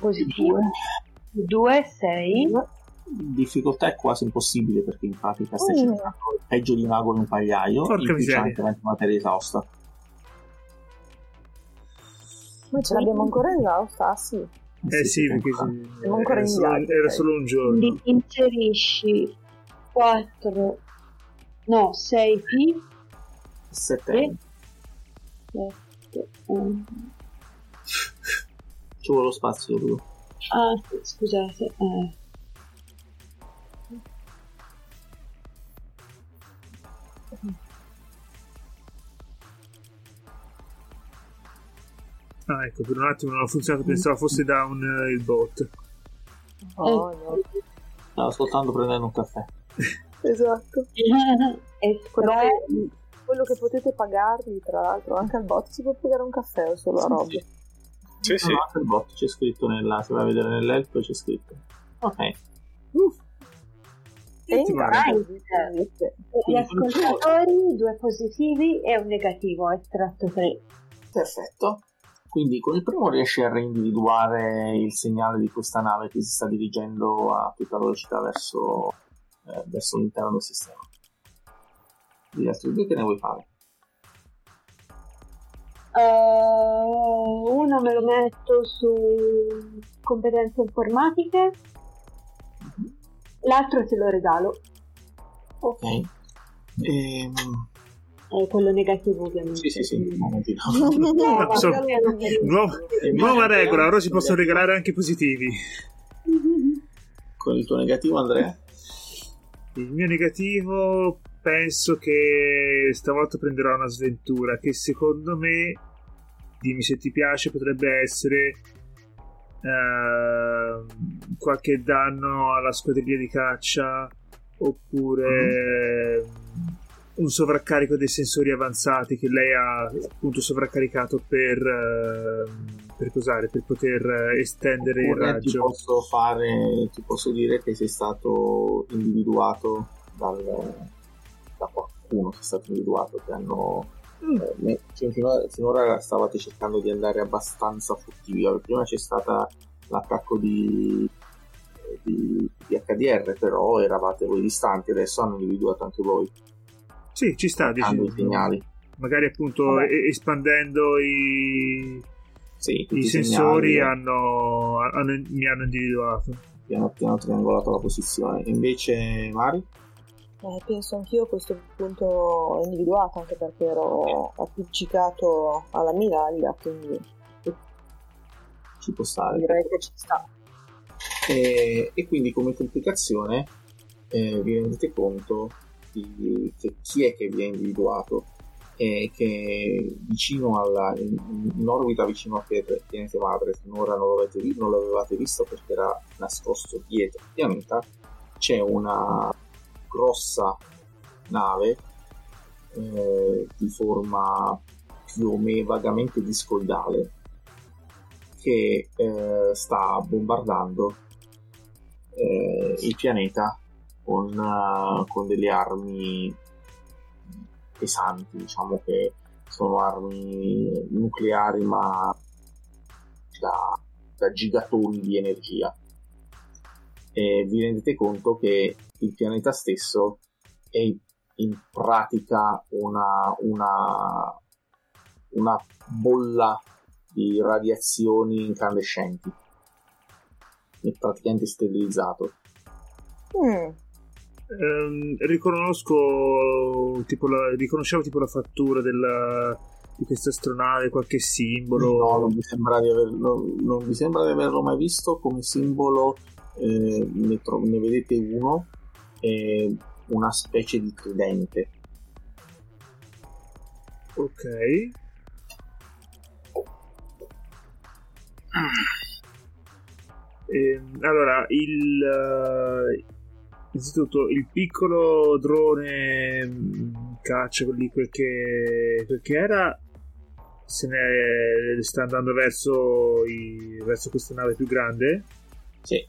S5: positive. 2, 6.
S1: Difficoltà è quasi impossibile perché in pratica stai cercando il peggio di un ago in un pagliaio
S2: Porca
S1: c'è anche materia esausta.
S3: Ma ce l'abbiamo ancora esausta? Ah, sì.
S2: Eh sì, perché sì,
S3: Siamo ancora
S2: era,
S3: in
S2: solo,
S3: viaggio,
S2: era solo un giorno.
S5: Quindi inserisci 4, no, 6 P,
S1: Sette
S5: Sì.
S1: anni.
S5: 7, 1.
S1: Ci vuole lo spazio tu.
S5: Ah, scusate. Eh.
S2: Ah, ecco, per un attimo non ha funzionato, pensavo fosse down eh, il bot.
S3: Oh, no.
S1: Stavo soltanto prendendo un caffè. *laughs*
S3: Esatto. *laughs*
S5: e
S3: Quello
S5: 3,
S3: che, quello che potete pagargli, tra l'altro, anche al bot si può pagare un caffè o solo a Rob.
S4: Sì, sì.
S1: No, anche il bot c'è scritto nella, se vai a vedere nell'help c'è scritto. Ok.
S3: E
S2: Niente male.
S3: intanto dite,
S5: gli ascoltatori, 2 positivi e un negativo, estratto 3.
S1: Perfetto. Quindi con il primo riesci a reindividuare il segnale di questa nave che si sta dirigendo a tutta velocità verso, eh, verso l'interno del sistema. Gli altri due che ne vuoi fare?
S5: Uh, uno me lo metto su competenze informatiche, l'altro te lo regalo,
S1: Ok. Ehm,
S5: è quello negativo ovviamente.
S1: sì, sì, sì.
S5: Mm.
S1: momenti
S5: No,
S2: So-
S5: magari è una-
S2: Nuova, nuova regola, ora si possono regalare anche positivi.
S1: Con il tuo negativo, Andrea?
S2: Il mio negativo penso che stavolta prenderò una sventura che secondo me, dimmi se ti piace, potrebbe essere ehm, qualche danno alla squadriglia di caccia oppure ehm, un sovraccarico dei sensori avanzati che lei ha appunto sovraccaricato per, ehm, per cosare, per poter eh, estendere il
S1: Oppure ti
S2: raggio.
S1: posso fare, ti posso dire che sei stato individuato dal, da qualcuno, sei stato individuato che hanno eh, me- cioè, finora, finora stavate cercando di andare abbastanza furtivi. Prima c'è stato l'attacco di, di, di HDR, però eravate voi distanti, adesso hanno individuato anche voi,
S2: Sì, ci sta, dici.
S1: hanno i segnali.
S2: magari appunto
S3: Vabbè.
S2: espandendo i,
S1: Sì,
S2: i sensori hanno, hanno- mi hanno individuato.
S1: ti hanno triangolato la posizione. Invece, Mari?
S3: Eh, penso anch'io a questo punto individuato, anche perché ero appiccicato alla miraglia, quindi
S1: Ci può stare.
S3: direi che ci sta.
S1: E, e quindi come complicazione eh, vi rendete conto di che chi è che vi ha individuato? E che vicino alla in, in orbita vicino a Piet- pianeta madre finora non l'avete, non l'avevate visto perché era nascosto dietro. Il pianeta c'è una grossa nave eh, di forma più o meno vagamente discoidale che eh, sta bombardando eh, il pianeta con, eh, con delle armi pesanti, diciamo che sono armi nucleari ma da, da gigatoni di energia. E vi rendete conto che il pianeta stesso è in pratica una, una, una bolla di radiazioni incandescenti. È praticamente sterilizzato.
S2: Mm. Um, riconosco tipo la, riconoscevo tipo la fattura della, di questa astronave, qualche simbolo.
S1: No, non mi sembra di averlo, non mi sembra di averlo mai visto come simbolo. Eh, ne, tro- ne, vedete uno, è una specie di tridente.
S2: Ok. Eh, allora, il, innanzitutto il piccolo drone mm, caccia lì quel che, quel che era se ne sta andando verso, i, verso questa nave più grande
S1: sì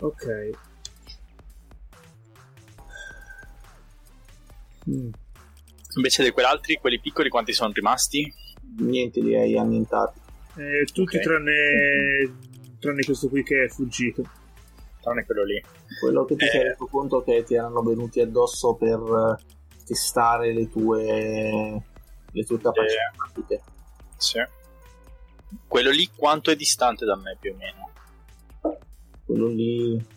S2: ok
S4: mm. invece di quell'altri quelli piccoli quanti sono rimasti?
S1: niente li hai annientati
S2: eh, tutti okay. tranne, tranne questo qui che è fuggito
S4: tranne quello lì.
S1: Quello che ti eh... sei reso conto che ti erano venuti addosso per eh, testare le tue, le tue capacità
S4: eh... Sì. Quello lì quanto è distante da me più o meno?
S1: Quello lì...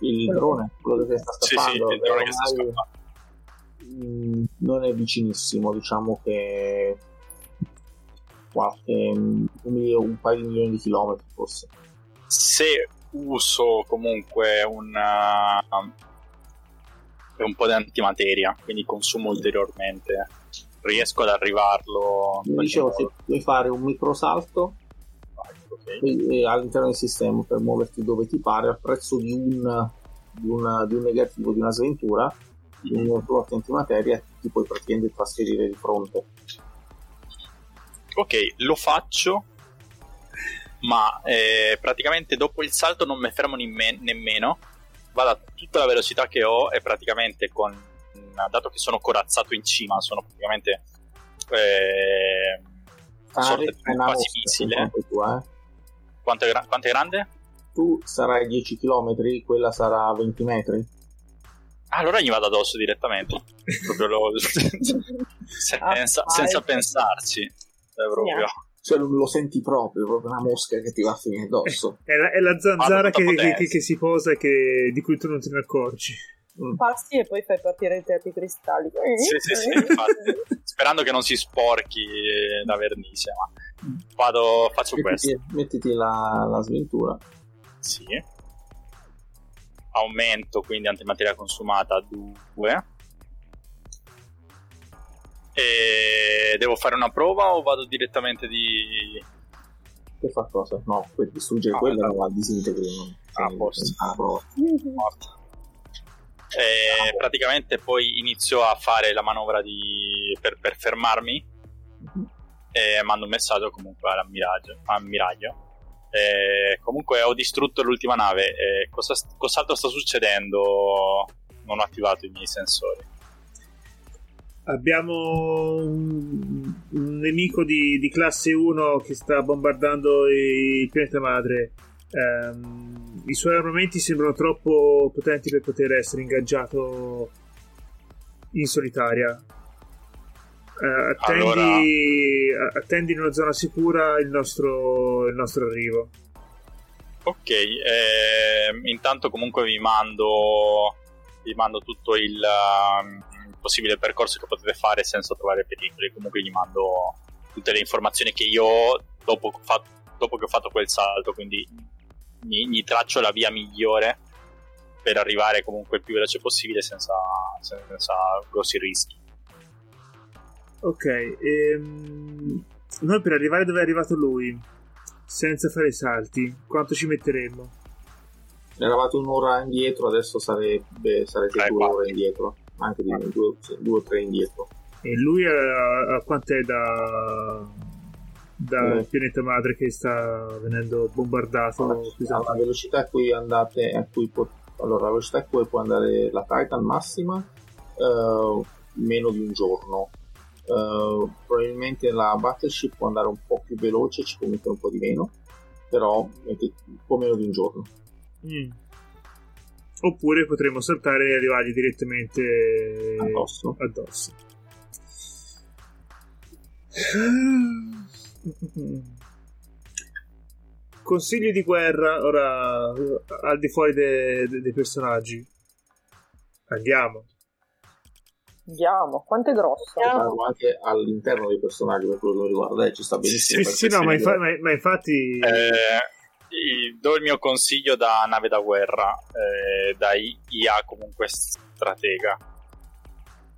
S1: Il quello drone, quello che sta scappando.
S4: Sì, sì, il drone che sta scappando.
S1: Mm, non è vicinissimo, diciamo che qualche un, un paio di milioni di chilometri forse.
S4: Se uso comunque un, uh, un po' di antimateria, quindi consumo ulteriormente. Riesco ad arrivarlo.
S1: Dicevo, se puoi fare un microsalto okay. all'interno del sistema per muoverti dove ti pare al prezzo di un, di una, di un negativo, di una sventura, di un slot antimateria, ti puoi praticamente trasferire di fronte.
S4: Ok, lo faccio ma eh, praticamente dopo il salto non mi fermo nemm- nemmeno, vado a tutta la velocità che ho e praticamente con, dato che sono corazzato in cima, sono praticamente eh,
S1: sorte quasi missile. Tu, eh?
S4: quanto, è gra- quanto è grande?
S1: Tu sarai 10 km, quella sarà 20 metri.
S4: Ah, allora gli vado addosso direttamente, *laughs* proprio lo... *laughs* senza, senza pensarci. Cioè, proprio. Yeah
S1: cioè lo senti proprio, proprio una mosca che ti va a finire addosso. *laughs*
S2: È la, è la zanzara che, che, che, si posa e che, di cui tu non te ne accorgi.
S3: Mm. Passi e poi fai partire i teatri cristalli.
S4: Sì, sì, sì, infatti. Sperando che non si sporchi la vernice, ma vado, faccio
S1: mettiti,
S4: questo.
S1: Mettiti la, la sventura.
S4: Sì. Aumento quindi antimateria consumata a 2 e devo fare una prova o vado direttamente di...
S1: Per far cosa? No, per distruggere ah, quella no, la disintegri.
S4: Ah, a posto. Ah, Morta. E ah, praticamente poi inizio a fare la manovra di... per, per fermarmi mm-hmm. e mando un messaggio comunque all'ammiraglio. all'ammiraglio. E comunque ho distrutto l'ultima nave e cosa, cos'altro sta succedendo? Non ho attivato i miei sensori
S2: abbiamo un, un nemico di, di, classe 1 che sta bombardando il pianeta madre. Um, I suoi armamenti sembrano troppo potenti per poter essere ingaggiato in solitaria. Uh, attendi, allora... attendi, in una zona sicura il nostro, il nostro arrivo.
S4: Ok, eh, intanto comunque vi mando, vi mando tutto il, uh, possibile percorso che potete fare senza trovare pericoli. Comunque gli mando tutte le informazioni che io ho dopo, dopo che ho fatto quel salto, quindi gli, gli, traccio la via migliore per arrivare comunque il più veloce possibile senza, senza grossi rischi.
S2: Ok, ehm, noi per arrivare dove è arrivato lui, senza fare salti, quanto ci metteremmo?
S1: Eravate un'ora indietro, adesso sarebbe, sarete due ore indietro anche di due, due o tre indietro.
S2: E lui a, a quant'è da, dal eh. pianeta madre che sta venendo bombardato?
S1: Allora, la velocità a cui andate, a cui po- allora, la velocità a cui può andare la Titan massima, uh, meno di un giorno. Uh, probabilmente la battleship può andare un po' più veloce, ci può mettere un po' di meno, però un po' meno di un giorno.
S2: Mm. Oppure potremmo saltare e arrivargli direttamente
S1: addosso.
S2: addosso. Consigli di guerra ora al di fuori dei, dei personaggi. Andiamo.
S3: Andiamo, quanto è grosso?
S1: Parlo anche all'interno dei personaggi per quello che riguarda, eh, ci sta benissimo.
S2: Sì, sì no, ma, infa- ma, ma, infatti.
S4: Eh, do il mio consiglio da nave da guerra, eh, da IA comunque stratega.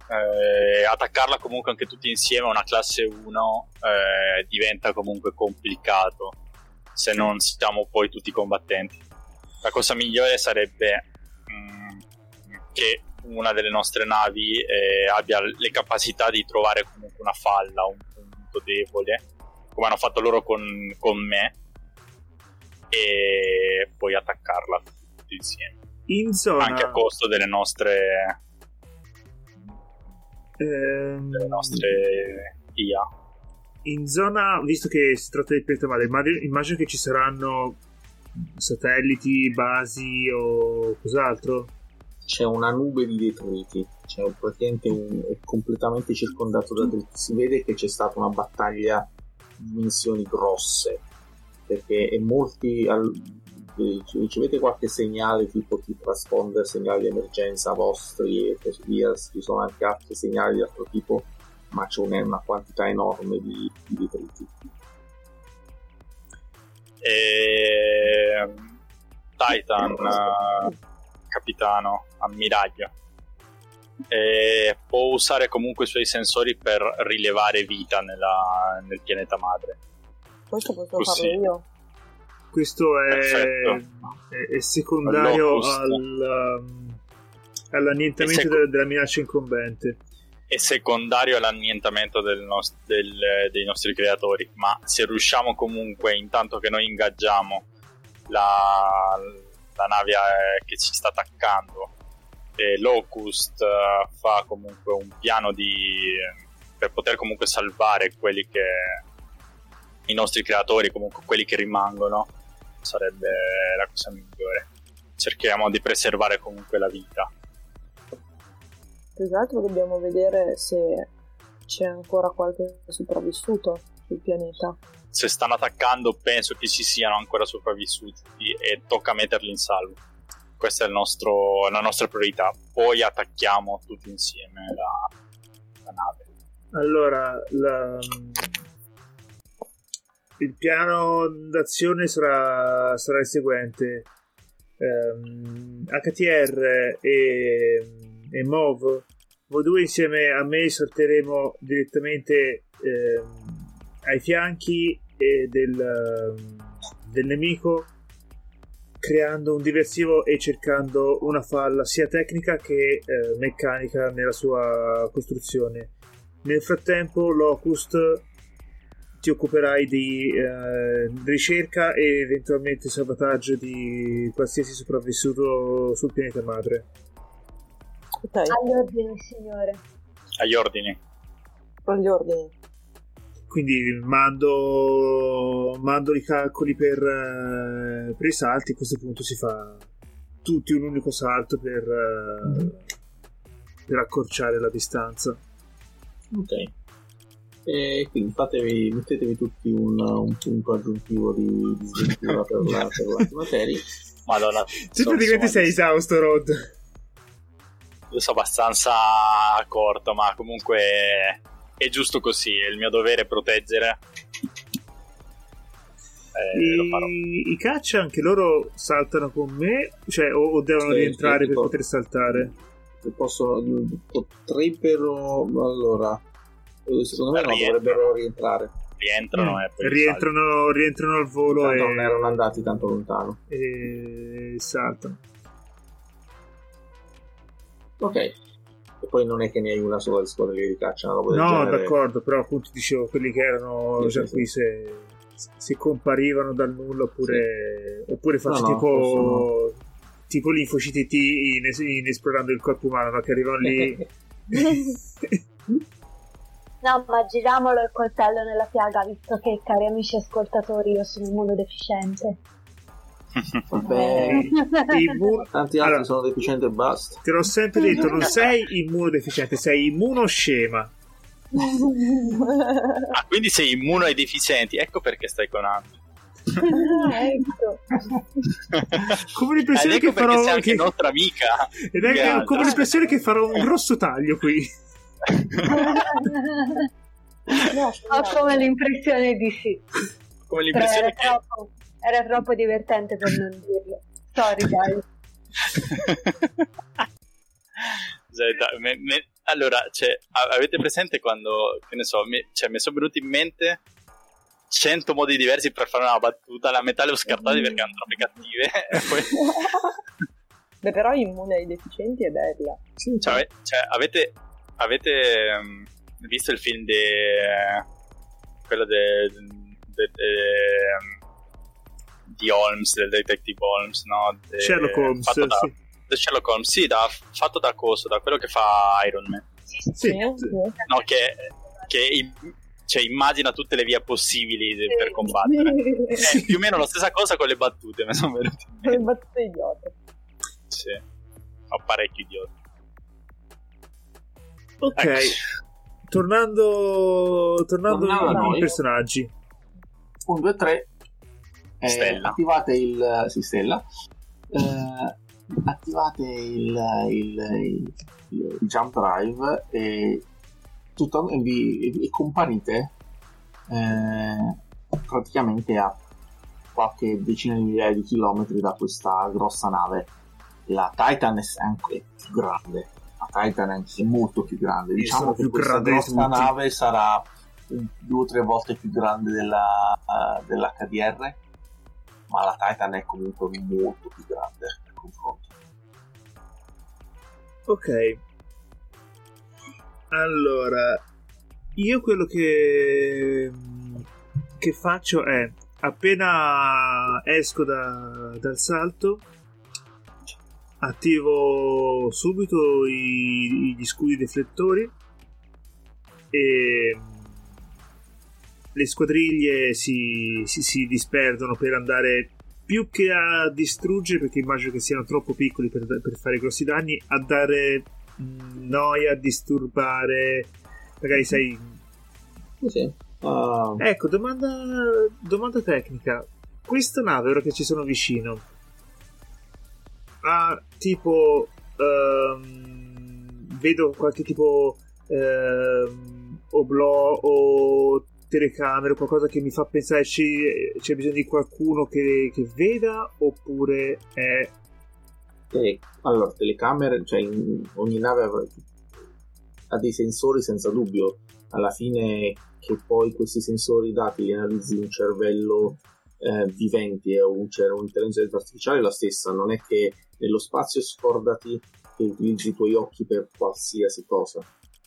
S4: Eh, attaccarla comunque anche tutti insieme a una classe 1 eh, diventa comunque complicato se non siamo poi tutti combattenti. La cosa migliore sarebbe mh, mm, che una delle nostre navi eh, abbia le capacità di trovare comunque una falla, un punto debole, come hanno fatto loro con, con me, e poi attaccarla tutti insieme.
S2: In zona...
S4: Anche a costo delle nostre...
S2: Ehm...
S4: delle nostre IA.
S2: In zona, visto che si tratta di pianeta mare, immagino che ci saranno satelliti, basi o cos'altro?
S1: c'è una nube di detriti, c'è praticamente un, è completamente circondato da detriti. Si vede che c'è stata una battaglia di dimensioni grosse perché molti al, ricevete qualche segnale tipo di transponder, segnali di emergenza vostri e così via, ci sono anche altri segnali di altro tipo, ma c'è una, una quantità enorme di, di detriti.
S4: E... Titan capitano, ammiraglio. E può usare comunque i suoi sensori per rilevare vita nella, nel pianeta madre.
S3: Questo posso Così. farlo io.
S2: Questo è, è, è secondario al, um, all'annientamento sec- della, della minaccia incombente
S4: è secondario all'annientamento del nost- del, dei nostri creatori, ma se riusciamo comunque, intanto che noi ingaggiamo la, la nave eh, che ci sta attaccando e Locust uh, fa comunque un piano di per poter comunque salvare quelli che i nostri creatori comunque quelli che rimangono sarebbe la cosa migliore cerchiamo di preservare comunque la vita
S3: più che altro dobbiamo vedere se c'è ancora qualche sopravvissuto sul pianeta
S4: se stanno attaccando penso che ci siano ancora sopravvissuti e tocca metterli in salvo. Questa è nostro, la nostra priorità. Poi attacchiamo tutti insieme la, la nave.
S2: Allora, la, il piano d'azione sarà, sarà il seguente. Um, HTR e, e MOV, voi due insieme a me salteremo direttamente um, ai fianchi del, del nemico creando un diversivo e cercando una falla sia tecnica che eh, meccanica nella sua costruzione. Nel frattempo, Locust ti occuperai di eh, ricerca e eventualmente salvataggio di qualsiasi sopravvissuto sul pianeta madre.
S5: Okay. Agli ordini, signore.
S4: Agli ordini.
S3: Agli ordini
S2: quindi mando, mando i calcoli per, eh, per, i salti a questo punto si fa tutti un unico salto per, mm-hmm. per accorciare la distanza
S1: ok e quindi fatevi, mettetevi tutti un, un punto aggiuntivo di, di sventura per, la, per l'ultima serie
S4: Madonna,
S2: tu praticamente sei esausto Rod
S4: io sono abbastanza corto ma comunque è giusto così, è il mio dovere proteggere.
S2: Eh, I, I caccia anche loro saltano con me, cioè, o, o devono sì, rientrare sì, per poter saltare?
S1: Possono, potrebbero, allora, secondo me non dovrebbero rientrare.
S4: Rientrano, mm.
S2: eh, rientrano, rientrano, al volo
S1: e non erano andati tanto lontano
S2: e saltano.
S1: Ok, e poi non è che ne hai una sola di squadre che li cacciano.
S2: No, genere. d'accordo, però appunto dicevo quelli che erano sì, già sì, qui se, se, comparivano dal nulla oppure, oppure faccio no, tipo, possono... tipo l'infociti in, in, esplorando il corpo umano, no? che arrivano lì. *laughs*
S5: No, ma giriamolo il coltello nella piaga, visto che, cari amici ascoltatori, io sono immunodeficiente. *laughs*
S1: Vabbè,
S2: Immu-
S1: tanti altri
S2: Allora,
S1: sono deficienti e basta.
S2: te l'ho sempre detto, non *laughs* sei immunodeficiente, sei immunoscema. *laughs*
S4: Ah, quindi sei immuno ai deficienti, ecco perché stai con Anto.
S3: Ah, ecco.
S2: Come l'impressione
S4: ecco
S2: che
S4: perché
S2: farò...
S4: sei anche
S2: Che...
S4: nostra amica.
S2: Ed è
S4: Guarda.
S2: come l'impressione che farò un grosso taglio qui.
S3: No,
S5: Ho come l'impressione di sì.
S4: Come
S5: Però era
S4: l'impressione che...
S5: troppo, era troppo divertente per non dirlo. Sorry, guys.
S4: Me- me- allora, cioè, avete presente quando, che ne so, mi, cioè, mi sono venuti in mente 100 modi diversi per fare una battuta, la metà le ho scartate perché erano troppo cattive. *laughs* Poi,
S3: Beh, però immune ai deficienti è bella.
S4: cioè, cioè, avete, avete ehm, visto il film di... quello de, de- de- di Holmes, del detective Holmes, no? De-
S2: Sherlock Holmes,
S4: fatto da,
S2: sì.
S4: da Sherlock Holmes, sì, da- fatto da coso, da quello che fa Iron Man.
S2: Sì,
S3: Sì,
S4: No, che, che im- cioè, immagina tutte le vie possibili de- per combattere.
S3: sì. *laughs*
S4: È più o meno la stessa cosa con le battute, mi sono venute
S3: Le battute idiota.
S4: Sì. Ho parecchio idiota.
S2: Ok,
S4: Ecco.
S2: tornando, tornando ai personaggi.
S1: 1, 2, 3.
S4: Stella.
S1: Attivate il... Sì, Stella. Eh, attivate il, il, il- il jump drive e, tutto, e, vi, e comparite eh, praticamente a qualche decina di migliaia di chilometri da questa grossa nave. La Titan è anche più grande. La Titan è molto più grande. Diciamo che
S2: più
S1: questa grossa nave sarà due o tre volte più grande della, eh, dell'HDR, ma la Titan è comunque molto più grande nel confronto.
S2: Ok. Allora, io quello che, che faccio è, appena esco da- dal salto, attivo subito i- gli scudi deflettori e le squadriglie si, si- si disperdono per andare più che a distruggere, perché immagino che siano troppo piccoli per, per fare grossi danni, a dare mh, noia, a disturbare. Magari sai.
S1: Sì. Ah,
S2: Ecco, domanda, domanda tecnica. Questa nave, ora che ci sono vicino, ha tipo. ehm, vedo qualche tipo. ehm, oblò o telecamere qualcosa che mi fa pensare ci- c'è bisogno di qualcuno che, che veda oppure è
S1: e- allora, telecamere, cioè in- ogni nave ha dei sensori senza dubbio. Alla fine che poi questi sensori dati li analizzi un cervello eh, vivente o un cer- un'intelligenza artificiale è la stessa, non è che nello spazio scordati che utilizzi i tuoi occhi per qualsiasi cosa.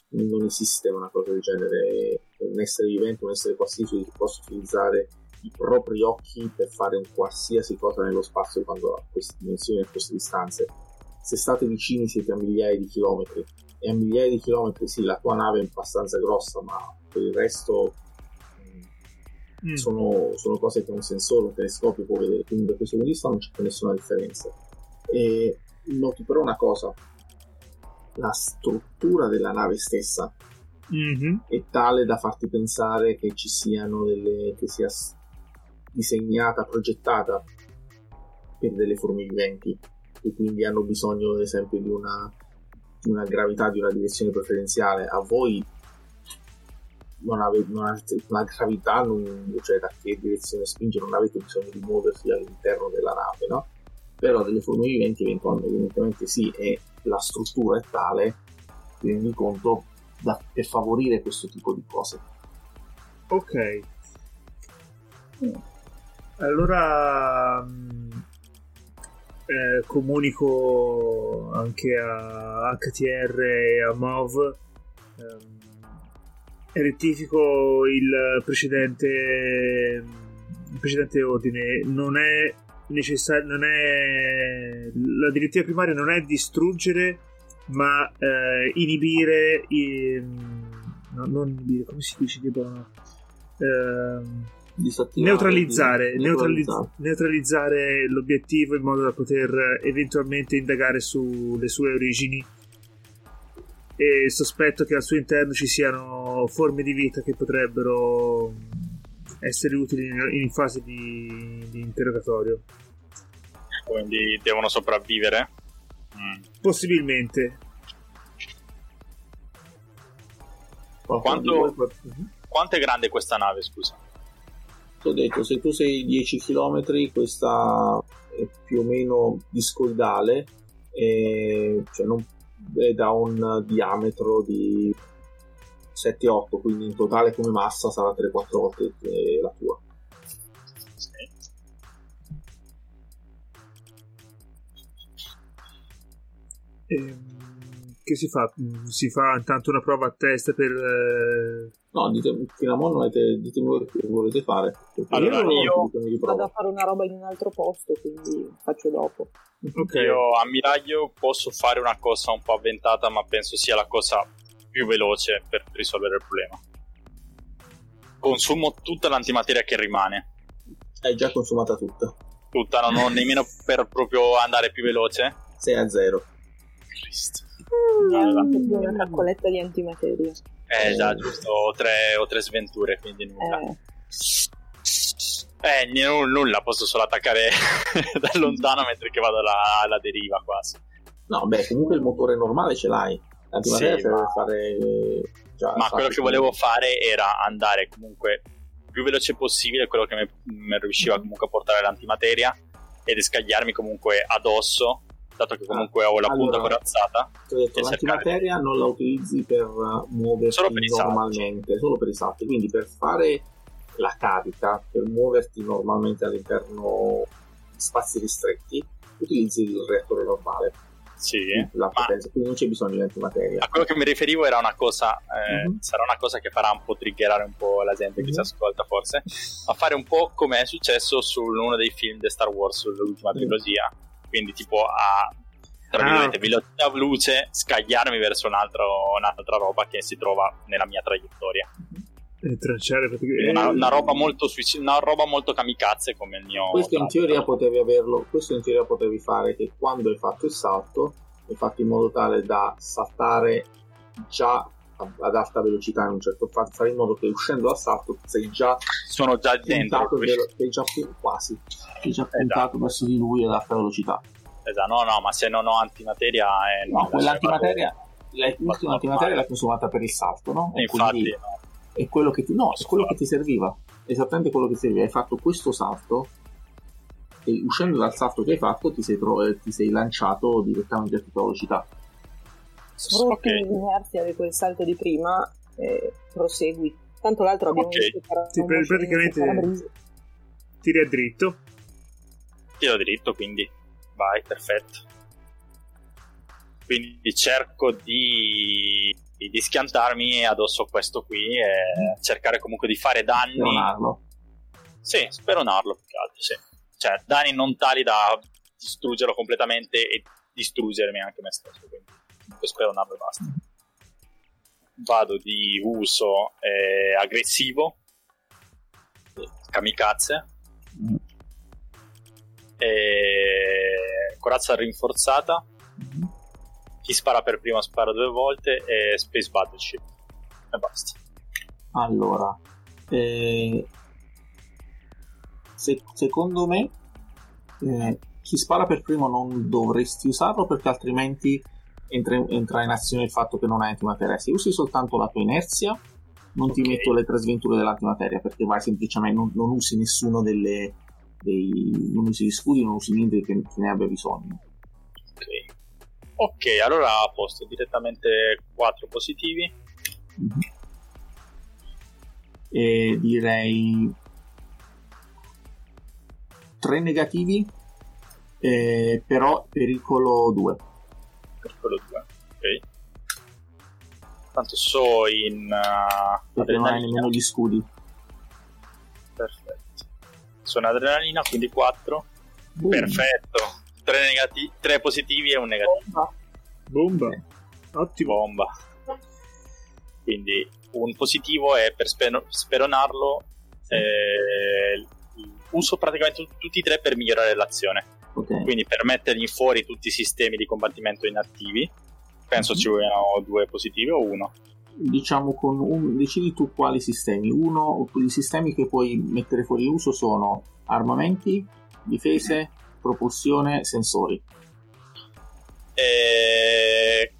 S1: Non esiste una cosa del genere. Un essere vivente, un essere qualsiasi possa utilizzare i propri occhi per fare un qualsiasi cosa nello spazio quando a queste dimensioni, a queste distanze. Se state vicini siete a migliaia di chilometri e a migliaia di chilometri sì, la tua nave è abbastanza grossa, ma per il resto
S2: Mm.
S1: sono, sono cose che un sensore, un telescopio può vedere, quindi da questo punto di vista non c'è nessuna differenza. E noti però una cosa, la struttura della nave stessa
S2: Mhm.
S1: è tale da farti pensare che ci siano delle che sia disegnata, progettata per delle forme viventi e quindi hanno bisogno ad esempio di una, di una gravità, di una direzione preferenziale. A voi non avete, non avete la gravità, non, cioè da che direzione spinge, non avete bisogno di muoversi all'interno della nave, no? Però delle forme viventi eventualmente, sì, e la struttura è tale, ti rendi conto da- per favorire questo tipo di cose.
S2: Ok. Allora mm, eh, comunico anche a HTR e a MOV ehm, rettifico il precedente il precedente ordine non è necessario non è la direttiva primaria non è distruggere ma eh, inibire i- no, non inibire, come si dice di buono?
S1: Disattivare,
S2: neutralizzare,
S1: di-
S2: neutralizz- neutralizzare l'obiettivo in modo da poter eventualmente indagare sulle sue origini e sospetto che al suo interno ci siano forme di vita che potrebbero essere utili in, in fase di, di interrogatorio
S4: Quindi devono sopravvivere. Mm.
S2: possibilmente
S4: Quanto-
S1: Mhm.
S4: Quanto è grande questa nave, scusa?
S1: Ti ho detto, se tu sei 10 km, questa è più o meno discoidale, e, cioè non, è da un diametro di 7-8, quindi in totale come massa sarà 3-4 volte eh, la tua.
S2: Ehm, che si fa? Mm, Si fa intanto una prova a test per eh,
S1: No, dite, fino a mo' non avete, ditemi voi che volete fare.
S4: Allora, io-.
S3: Vado a fare una roba in un altro posto, quindi faccio dopo.
S2: ok
S4: Io, ammiraglio, posso fare una cosa un po' avventata, ma penso sia la cosa più veloce per risolvere il problema. Consumo tutta l'antimateria che rimane.
S1: Hai già consumata tutta.
S4: Tutta, non ho *laughs* nemmeno per proprio andare più veloce.
S1: 6 a 0.
S4: Cristo.
S3: Allora, una raccoletta di antimateria.
S4: Eh già, giusto, ho tre, ho tre sventure, quindi nulla.
S3: Eh,
S4: Eh, n- nulla, posso solo attaccare *laughs* da lontano mentre che vado alla, alla deriva quasi.
S1: No, beh, comunque il motore normale ce l'hai. L'antimateria
S4: Sì, ma-
S1: per fare... eh, già
S4: Ma quello che volevo fare era andare comunque più veloce possibile, quello che mi, mi riusciva comunque a portare l'antimateria ed scagliarmi comunque addosso, dato che comunque ho la punta
S1: allora-
S4: corazzata.
S1: Detto, l'antimateria non la utilizzi per uh, muoverti
S4: Solo per
S1: normalmente, solo per i salti. Quindi per fare la carica, per muoverti normalmente all'interno di spazi ristretti, utilizzi il reattore normale,
S4: Sì.
S1: la
S4: Ma
S1: potenza, quindi non c'è bisogno di antimateria.
S4: a quello che mi riferivo era una cosa, eh,
S1: Mhm.
S4: sarà una cosa che farà un po' triggerare un po' la gente che
S1: Mhm.
S4: si ascolta forse, a fare un po' come è successo su uno dei film di Star Wars, sull'ultima
S1: Mhm.
S4: trilogia, quindi tipo a tra
S2: Ah,
S4: virgolette
S2: ok.
S4: velocità luce scagliarmi verso un altro- un'altra roba che si trova nella mia traiettoria.
S2: tranciare praticamente
S4: Una, una roba molto suic- una roba molto kamikaze come il mio
S1: Questo in teoria potevi averlo, questo in teoria potevi fare che quando hai fatto il salto, hai fatto in modo tale da saltare già ad alta velocità in un certo fa- fare in modo che uscendo dal salto sei già
S4: sono già dentro
S1: puntato vero- sei già quasi. Sei già puntato verso di lui ad alta velocità.
S4: Esatto, no no ma se non ho antimateria eh,
S1: no quell'antimateria l'ultima antimateria l'hai consumata per il salto no?
S4: E
S1: quindi
S4: infatti no.
S1: è quello che ti no è quello che ti serviva esattamente quello che ti serviva. Hai fatto questo salto e uscendo dal salto che hai fatto ti sei, tro- ti sei lanciato direttamente a tutta velocità
S3: sfrutti
S4: Ok.
S3: l'inerzia di quel salto di prima e prosegui. Tanto l'altro abbiamo
S4: Ok.
S3: visto era
S2: Sì, praticamente- tiri a dritto.
S4: Tiro dritto quindi. Vai perfetto. Quindi cerco di, di schiantarmi addosso a questo qui e cercare comunque di fare danni.
S1: Leonardo
S4: sì speronarlo più che altro sì. Cioè danni non tali da distruggerlo completamente e distruggermi anche me stesso quindi comunque speronarlo e basta. Vado di uso eh, aggressivo. Kamikaze. E corazza rinforzata. Chi spara per primo spara due volte e Space Battleship. E basta.
S1: Allora, eh, se- secondo me, eh, chi spara per primo non dovresti usarlo perché altrimenti entra, entra in azione il fatto che non hai antimateria. Se usi soltanto la tua inerzia, non ti
S4: Ok.
S1: metto le tre sventure dell'antimateria perché vai semplicemente, non, non usi nessuno delle. Dei, non usi gli scudi, non usi niente che, che ne abbia bisogno.
S4: ok ok allora a posto direttamente 4 positivi
S1: Mhm. E direi tre negativi, eh, però pericolo 2.
S4: Per quello 2 ok. Tanto so in uh,
S1: non hai
S4: adrenalina.
S1: nemmeno gli scudi.
S4: perfetto. Sono adrenalina quindi 4
S1: Boom.
S4: perfetto. 3 negativi 3 positivi e un negativo.
S3: Bomba.
S2: bomba. Ottimo.
S4: Bomba. Quindi un positivo è per speronarlo, eh, uso praticamente tutti e tre per migliorare l'azione. Okay. Quindi per mettergli fuori tutti i sistemi di combattimento inattivi, penso mm-hmm. ci vogliano due positivi o uno
S1: diciamo con un, decidi tu quali sistemi. Uno, i sistemi che puoi mettere fuori uso sono armamenti, difese, propulsione, sensori.
S4: E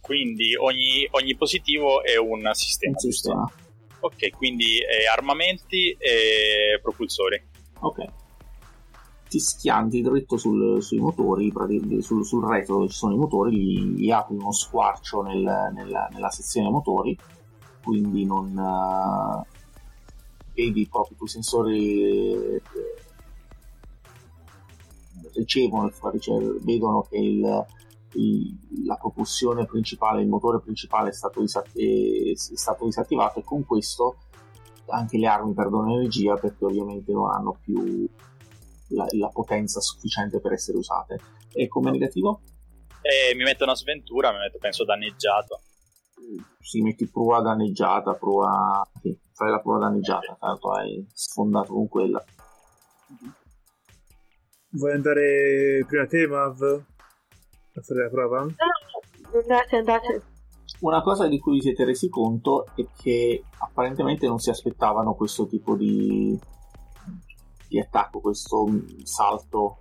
S4: quindi ogni, ogni, positivo è un sistema. Un sistema. Ok, quindi armamenti e propulsori.
S1: Ok. Ti schianti dritto sul, sui motori, sul, sul, retro dove ci sono i motori, gli, gli apri uno squarcio nel, nella, nella, sezione motori, quindi non uh, vedi proprio i sensori eh, ricevono, vedono che il, il, la propulsione principale, il motore principale è stato, disatti- è stato, disattivato e con questo anche le armi perdono energia perché ovviamente non hanno più la, la potenza sufficiente per essere usate. E come negativo?
S4: Eh, mi metto una sventura, mi metto penso danneggiato.
S1: Si metti prua danneggiata, prua... Sì, fai la prua danneggiata, tanto hai sfondato con quella.
S2: Vuoi andare prima te, Mav? A fare la prova? No,
S5: andate, andate.
S1: Una cosa di cui vi siete resi conto è che apparentemente non si aspettavano questo tipo di, di attacco, questo salto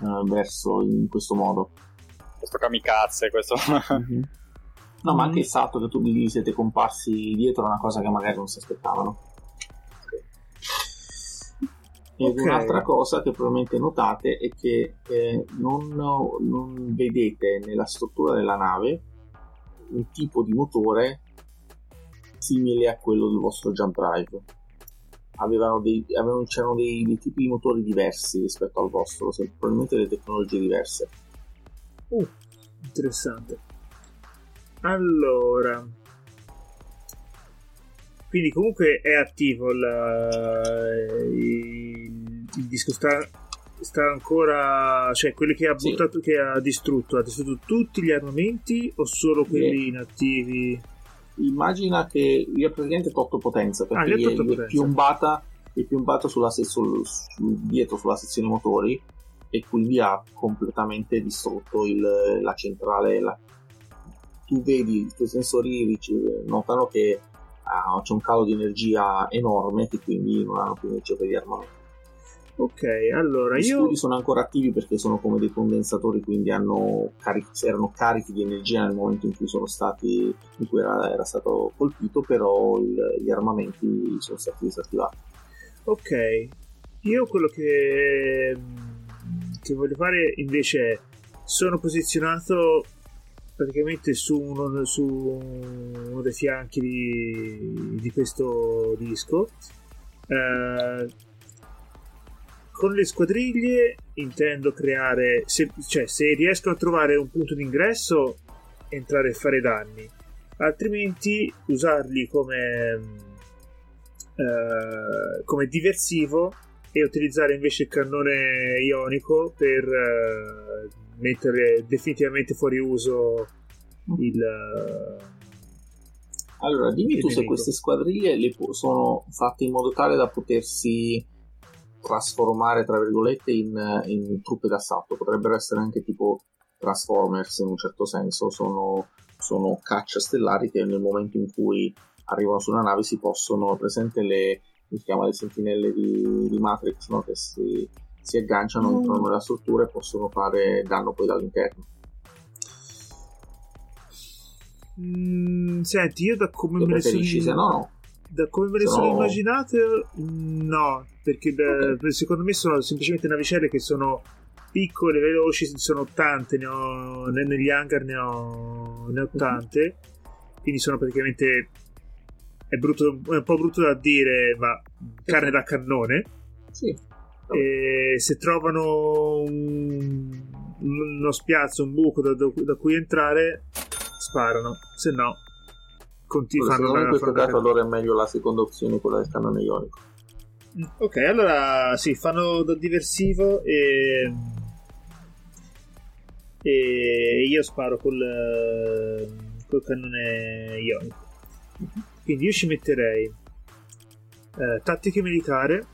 S1: eh, verso in questo modo.
S4: Questo kamikaze, questo...
S1: mm-hmm. *laughs* No, ma anche il salto che tu vi siete comparsi dietro è una cosa che magari non si aspettavano. Ed okay. un'altra cosa che probabilmente notate è che eh, non, non, vedete nella struttura della nave un tipo di motore simile a quello del vostro jump drive. Avevano dei, avevano, c'erano dei, dei, tipi di motori diversi rispetto al vostro, probabilmente delle tecnologie diverse.
S2: Uh, interessante. Allora, quindi comunque è attivo il, il, il disco sta, sta, ancora cioè quelli che ha buttato sì. che ha distrutto ha distrutto tutti gli armamenti o solo quelli inattivi
S1: immagina che ha praticamente tolto potenza perché ah, gli, è, gli è piombata è piombata sulla, sul, sul, dietro sulla sezione motori e quindi ha completamente distrutto il, la centrale la, tu vedi i tuoi sensori notano che ah, c'è un calo di energia enorme che quindi non hanno più energia per gli armamenti.
S2: Ok, allora
S1: Gli
S2: io...
S1: studi sono ancora attivi perché sono come dei condensatori, quindi cari... erano carichi di energia nel momento in cui sono stati in cui era, era stato colpito, però il... gli armamenti sono stati disattivati.
S2: Ok, io quello che, che voglio fare invece è sono posizionato praticamente su uno, su uno dei fianchi di, di questo disco. Eh, con le squadriglie intendo creare, se, cioè se riesco a trovare un punto d'ingresso, entrare e fare danni, altrimenti usarli come, eh, come diversivo e utilizzare invece il cannone ionico per eh, mettere definitivamente fuori uso il...
S1: Allora, dimmi tu se queste squadriglie sono fatte in modo tale da potersi trasformare, tra virgolette, in, in truppe d'assalto. Potrebbero essere anche tipo Transformers in un certo senso, sono, sono caccia stellari che nel momento in cui arrivano su una nave si possono, presente le, si chiama le sentinelle di, di Matrix, no? che si, si agganciano, mm. entrano nella struttura e possono fare danno poi dall'interno.
S2: Mm, senti, io da come me le sono,
S1: no, no.
S2: Da come me le sono no. immaginate, no, perché da, okay. secondo me sono semplicemente navicelle che sono piccole, veloci, sono tante, ne ho, negli hangar ne ho, ne ho mhm. tante, mm-hmm. quindi sono praticamente è, brutto, è un po' brutto da dire, ma carne da cannone.
S1: Sì.
S2: E se trovano un, uno spiazzo, un buco da, da cui entrare, sparano, se no
S1: continuano. Secondo me in questo caso allora è meglio la seconda opzione, quella del cannone ionico.
S2: Mm, ok, allora sì, fanno da diversivo e, e io sparo col, col cannone ionico. Quindi io ci metterei eh, tattiche militare,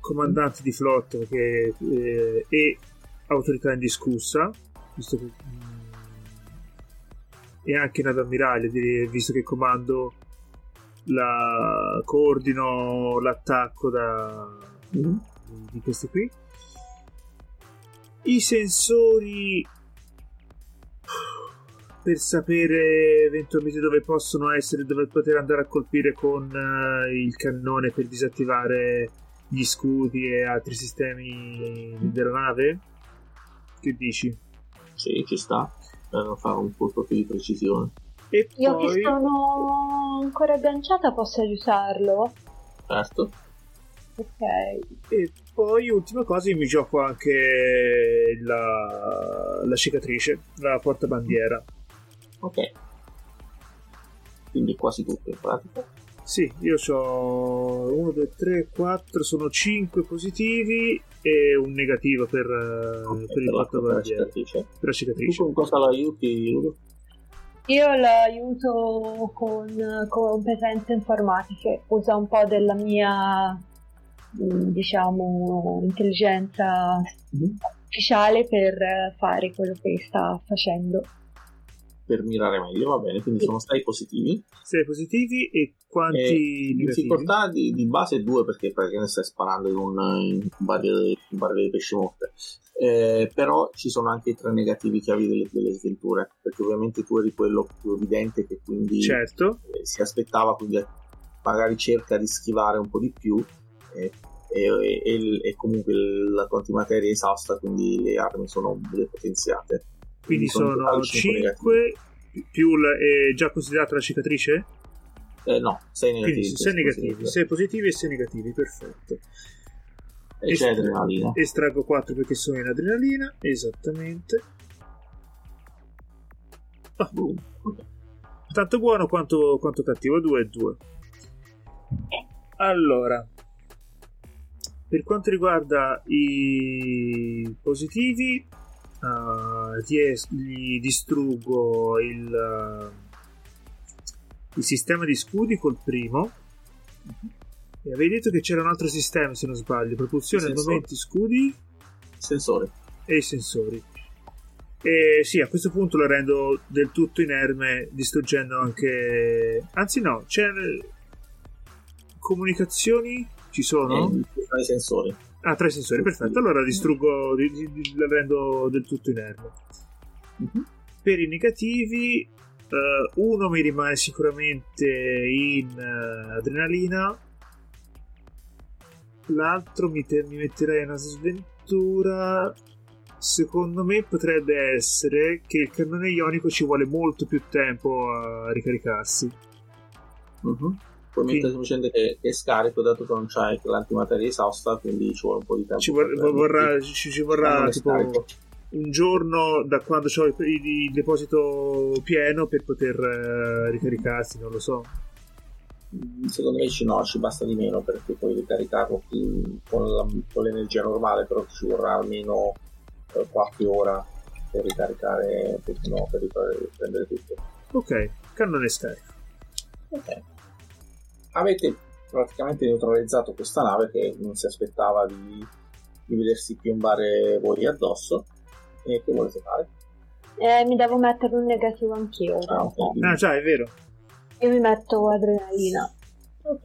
S2: comandante di flotta che, eh, e autorità indiscussa, visto che, mm, e anche nave ammiraglia, visto che comando la, coordino l'attacco da, mm. di questi qui. I sensori per sapere eventualmente dove possono essere, dove poter andare a colpire con uh, il cannone per disattivare gli scudi e altri sistemi della nave? Che dici?
S1: Sì, ci sta per fare un colpo più di precisione.
S5: E Io poi... che sono ancora agganciata posso aiutarlo?
S1: Certo.
S5: Ok.
S2: E poi, ultima cosa, io mi gioco anche la, la cicatrice, la portabandiera.
S1: Ok. Quindi quasi tutto in pratica.
S2: Sì, io ho 1, 2, 3, 4, sono 5 positivi e un negativo per, okay, per il fatto per la cicatrice. Per la cicatrice.
S1: Tu con cosa l'aiuti, Ludo?
S5: Io l'aiuto con competenze informatiche, usa un po' della mia, mm, diciamo, intelligenza mm-hmm. ufficiale per fare quello che sta facendo
S1: per mirare meglio, va bene, quindi sono 6 positivi.
S2: 6 positivi e quanti
S1: eh, difficoltà di, di, base 2 perché praticamente stai sparando in un, in barriere, in barriere di pesci morte. Eh, però ci sono anche i tre negativi chiavi delle, delle sventure, perché ovviamente tu eri quello più evidente che quindi
S2: certo.
S1: eh, si aspettava, quindi magari cerca di schivare un po' di più. E, e, e, e comunque la tua antimateria è esausta, quindi le armi sono depotenziate
S2: quindi sono 5 più la, è già considerata la cicatrice?
S1: Eh, no, 6 negativi.
S2: 6 negativi, 6 positivi e 6 negativi, perfetto.
S1: E c'è adrenalina.
S2: Estraggo 4 perché sono in adrenalina, esattamente. Ah, boom. Okay. Tanto buono quanto, quanto cattivo, 2 e 2. Allora, per quanto riguarda i positivi, uh, gli distruggo il, il, sistema di scudi col primo. E avevi detto che c'era un altro sistema, se non sbaglio, propulsione, armamenti, scudi,
S1: sensori
S2: e i sensori. E sì, a questo punto lo rendo del tutto inerme, distruggendo anche. Anzi, no, c'è. Comunicazioni ci sono?
S1: Eh, i sensori.
S2: Ah, tre sensori, perfetto. Allora distruggo, di, di, la rendo del tutto inerme. Uh-huh. Per i negativi, uh, uno mi rimane sicuramente in uh, adrenalina, l'altro mi, te- mi metterei in una sventura. Secondo me potrebbe essere che il cannone ionico ci vuole molto più tempo a ricaricarsi.
S1: Uh-huh probabilmente semplicemente che, che scarico dato che non c'hai l'antimateria esausta quindi ci vuole un po' di tempo
S2: ci, vor- vorrà, ci, ci vorrà tipo scarico. un giorno da quando ho il, il, deposito pieno per poter uh, ricaricarsi non lo so.
S1: Secondo me ci, no, ci basta di meno perché puoi ricaricarlo con, la, con l'energia normale però ci vorrà almeno uh, qualche ora per ricaricare per, no, per riprendere tutto.
S2: Ok cannone scarico.
S1: Ok avete praticamente neutralizzato questa nave che non si aspettava di, di vedersi piombare voi addosso. E che volete fare?
S5: Eh, mi devo mettere un negativo anch'io.
S2: Ah, okay. ah già, è vero.
S5: Io mi metto adrenalina.
S3: Ok.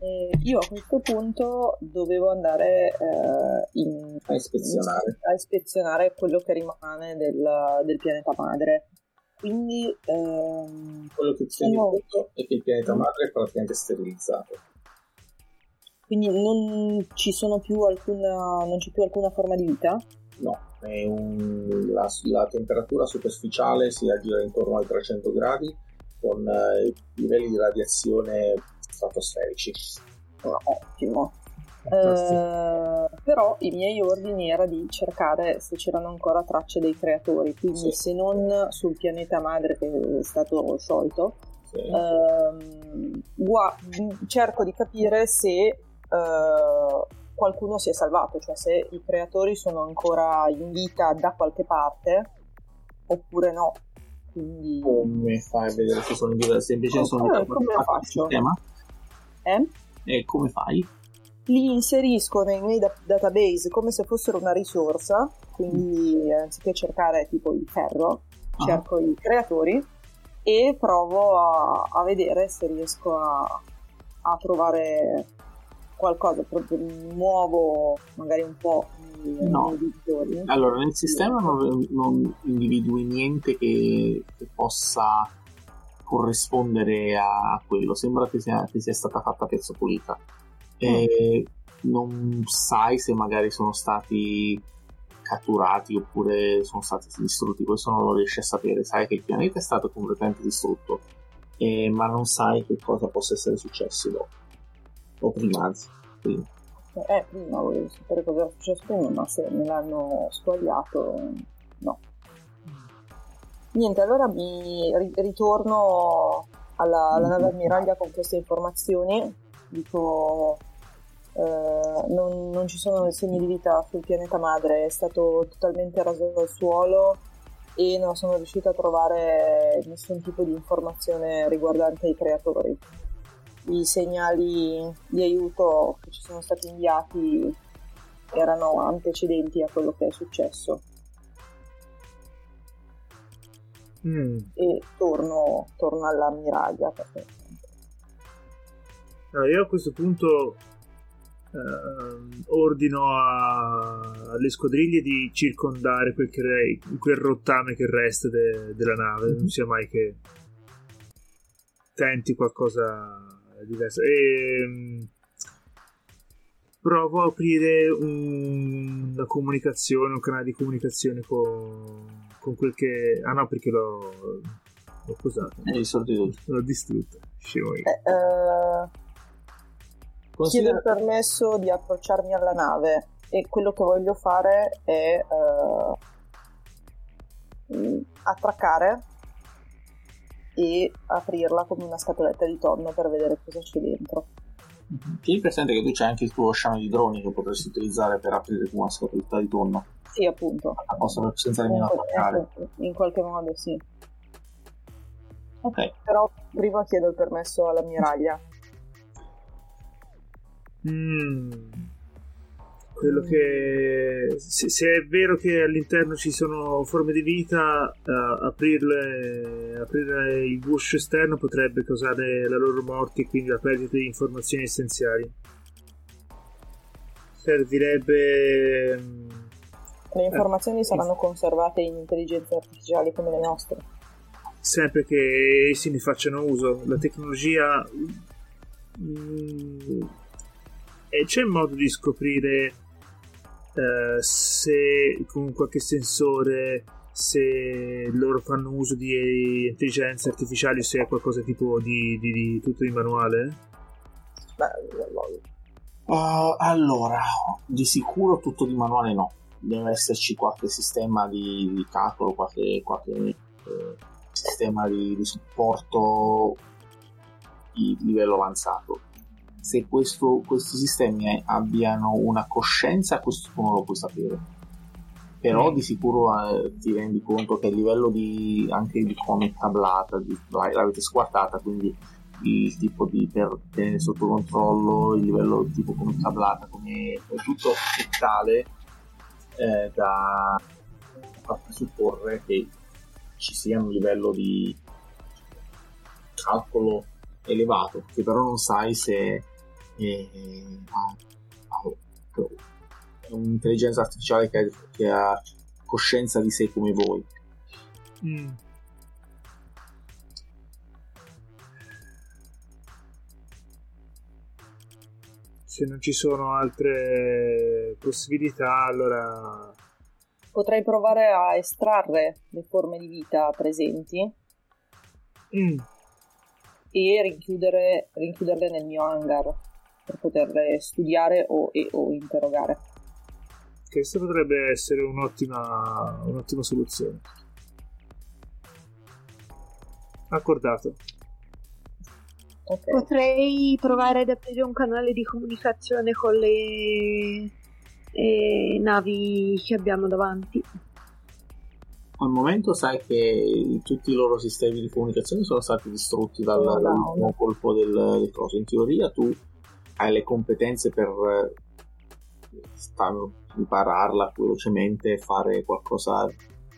S3: Eh, io a questo punto dovevo andare eh, in,
S1: a, ispezionare.
S3: a ispezionare quello che rimane del, del pianeta madre quindi ehm,
S1: quello che ti rendi conto è che il pianeta madre è praticamente sterilizzato.
S3: Quindi non ci sono più alcuna, non c'è più alcuna forma di vita?
S1: No, un, la, la, temperatura superficiale si aggira intorno ai 300 gradi con eh, livelli di radiazione stratosferici.
S3: Oh, ottimo. Eh, però i miei ordini era di cercare se c'erano ancora tracce dei creatori, quindi sì. se non sul pianeta madre che è stato sciolto, sì. ehm, gua- cerco di capire se eh, qualcuno si è salvato, cioè se i creatori sono ancora in vita da qualche parte oppure no. Quindi...
S1: Come fai a vedere se sono in diversi? Se invece
S3: Oh,
S1: sono
S3: come-
S1: in
S3: come faccio? Eh?
S1: E come fai?
S3: Li inserisco nei miei da- database come se fossero una risorsa, quindi eh, anziché cercare tipo il ferro,
S1: Ah.
S3: cerco i creatori e provo a, a vedere se riesco a, a trovare qualcosa, proprio muovo magari un po'
S1: No. Allora, nel sistema non, non individui niente che, che possa corrispondere a quello. Sembra che sia, che sia stata fatta pezzo pulita. E non sai se magari sono stati catturati oppure sono stati distrutti. Questo non lo riesci a sapere. Sai che il pianeta è stato completamente distrutto, eh, ma non sai che cosa possa essere successo dopo. O prima, anzi. Prima.
S3: Eh, prima volevo sapere cosa era successo prima, ma se me l'hanno squagliato, no. Niente, allora mi ri- ritorno alla, alla nave ammiraglia con queste informazioni. Dico, eh, non, non ci sono segni di vita sul pianeta madre, è stato totalmente raso dal suolo e non sono riuscita a trovare nessun tipo di informazione riguardante i creatori. I segnali di aiuto che ci sono stati inviati erano antecedenti a quello che è successo.
S2: Mm.
S3: e torno, torno all'ammiraglia perché
S2: Allora, io a questo punto ehm, ordino a- alle squadriglie di circondare quel, che re- quel rottame che resta de- della nave, non sia mai che tenti qualcosa di diverso. E mm, provo a aprire un- una comunicazione, un canale di comunicazione con, con quel che... Ah no, perché l'ho... l'ho usato, l'ho distrutto. Scemo io.
S3: eh, eh, chiedo
S1: Considera-
S3: il permesso di approcciarmi alla nave e quello che voglio fare è mm, attraccare e aprirla come una scatoletta di tonno per vedere cosa c'è dentro
S1: Tieni presente che tu c'hai anche il tuo sciame di droni che potresti utilizzare per aprire una scatoletta di tonno.
S3: sì appunto
S1: La posso senza nemmeno attaccare.
S3: in qualche modo sì
S1: Ok.
S3: però prima chiedo il permesso all'ammiraglia.
S2: Mm. Quello che se, se è vero che all'interno ci sono forme di vita, eh, aprirle, aprire il guscio esterno potrebbe causare la loro morte e quindi la perdita di informazioni essenziali. Servirebbe. mm,
S3: Le informazioni
S2: Eh,
S3: saranno conservate in intelligenze artificiali come le nostre.
S2: sempre che essi ne facciano uso. La tecnologia. mm, e c'è modo di scoprire eh, se con qualche sensore se loro fanno uso di intelligenze artificiali o se è qualcosa tipo di, di- di tutto di manuale.
S3: Beh,
S1: Uh, allora, di sicuro tutto di manuale no. Deve esserci qualche sistema di, di calcolo, qualche, qualche eh, sistema di, di supporto di livello avanzato. Se questo- questi sistemi abbiano una coscienza, questo non lo puoi sapere. Però di sicuro eh, ti rendi conto che a livello di anche di come cablata, di, l'avete squartata, quindi il tipo di per tenere sotto controllo il livello tipo come cablata come è tutto è tale eh, da far presupporre che ci sia un livello di calcolo elevato che però non sai se è, ha- ha- è un'intelligenza artificiale che ha, che ha coscienza di sé come voi.
S2: Mm. Se non ci sono altre possibilità, allora
S3: Potrei provare a estrarre le forme di vita presenti.
S2: Mm,
S3: e rinchiudere, rinchiuderle nel mio hangar per poterle studiare o, e, o interrogare.
S2: questa potrebbe essere un'ottima, un'ottima soluzione. Accordato.
S3: Ok.
S5: Potrei provare ad aprire un canale di comunicazione con le eh, navi che abbiamo davanti.
S1: al momento sai che tutti i loro sistemi di comunicazione sono stati distrutti dal,
S3: Oh, no.
S1: dall'ultimo colpo del, del coso. In teoria tu hai le competenze per eh, star- ripararla velocemente e fare qualcosa,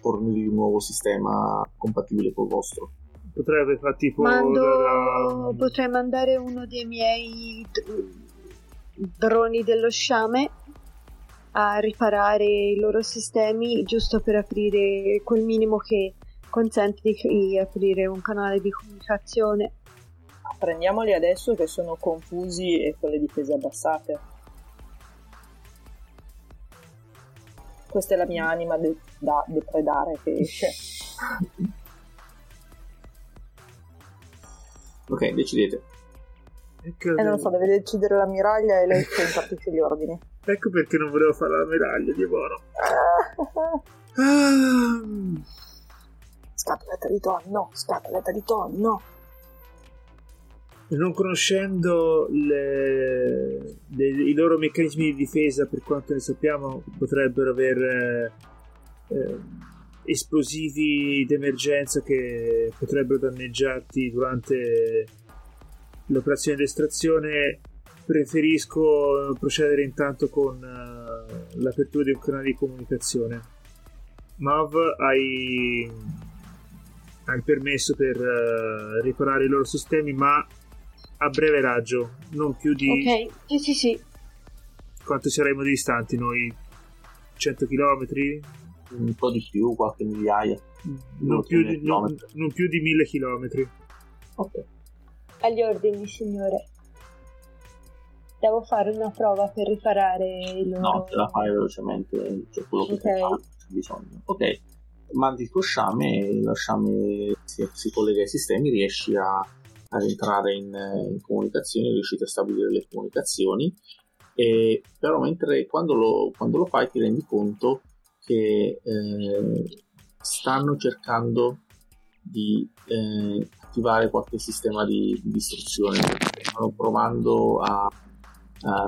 S1: fornirgli un nuovo sistema compatibile col vostro.
S2: Potrebbe fare tipo
S5: Mando...
S2: la-
S5: Potrei mandare uno dei miei droni dello sciame a riparare i loro sistemi giusto per aprire quel minimo che consente di aprire un canale di comunicazione.
S3: Prendiamoli adesso che sono confusi e con le difese abbassate. Questa è la mia anima de- da depredare che esce. *laughs*
S1: Ok, decidete.
S2: Ecco,
S3: E non lo so, deve decidere l'ammiraglia e lei che impartisce gli ordini.
S2: ecco perché non volevo fare la medaglia di oro. *laughs* Ah,
S3: Scatoletta di tonno, scatoletta di tonno.
S2: Non conoscendo le- le- i loro meccanismi di difesa, per quanto ne sappiamo, potrebbero aver eh, eh, esplosivi d'emergenza che potrebbero danneggiarti durante l'operazione di estrazione. Preferisco procedere intanto con eh, l'apertura di un canale di comunicazione. Mav, hai, hai permesso per eh, riparare i loro sistemi, ma a breve raggio, non più di
S5: Ok, sì, sì, sì.
S2: quanto saremo distanti noi? 100 km?
S1: Un po' di più, qualche migliaia.
S2: Non, più di, non, non più di 1000 km.
S1: Ok.
S5: Agli ordini, signore. Devo fare una prova per riparare il loro...
S1: No, te la fai velocemente, cioè quello che
S5: Ok.
S1: ti fa, c'è bisogno. Ok, mandi il tuo sciame e lo sciame si, si collega ai sistemi, riesci a, ad entrare in, in comunicazione, riuscite a stabilire le comunicazioni, e, però mentre quando lo, quando lo fai ti rendi conto che eh, stanno cercando di eh, attivare qualche sistema di, di distruzione, stanno provando a, a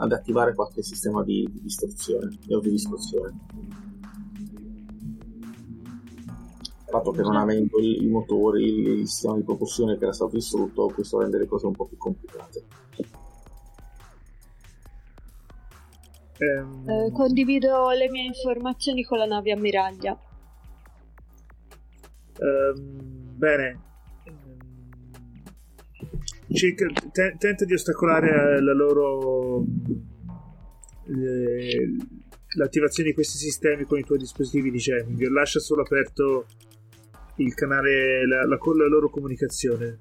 S1: ad attivare qualche sistema di, di distruzione di distruzione. Fatto che non avendo i motori, il, il sistema di propulsione che era stato distrutto, questo rende le cose un po' più complicate.
S2: Ehm,
S5: Eh, condivido le mie informazioni con la nave ammiraglia.
S2: ehm, bene. Ehm, cerca- te- tenta di ostacolare eh, la loro l'attivazione di questi sistemi con i tuoi dispositivi di jamming. Lascia solo aperto il canale, la, la- la loro comunicazione.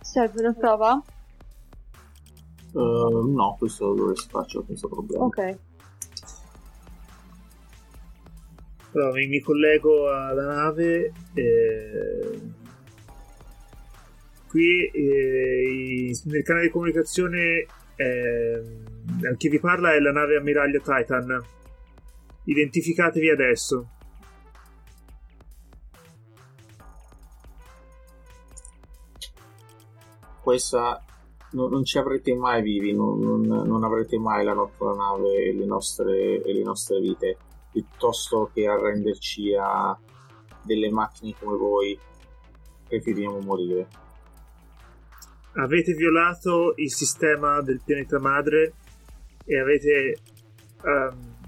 S5: Serve una prova?
S1: Eh, no, questo lo dovresti farci senza problema.
S5: Ok.
S2: Allora, mi, mi collego alla nave. eh, qui eh, in- nel canale di comunicazione eh, chi vi parla è la nave ammiraglia Titan. Identificatevi adesso.
S1: Questa no- non ci avrete mai vivi, non, non- non avrete mai la nostra nave e le nostre, e le nostre vite, piuttosto che arrenderci a delle macchine come voi, preferiamo morire.
S2: Avete violato il sistema del pianeta madre e avete. ehm,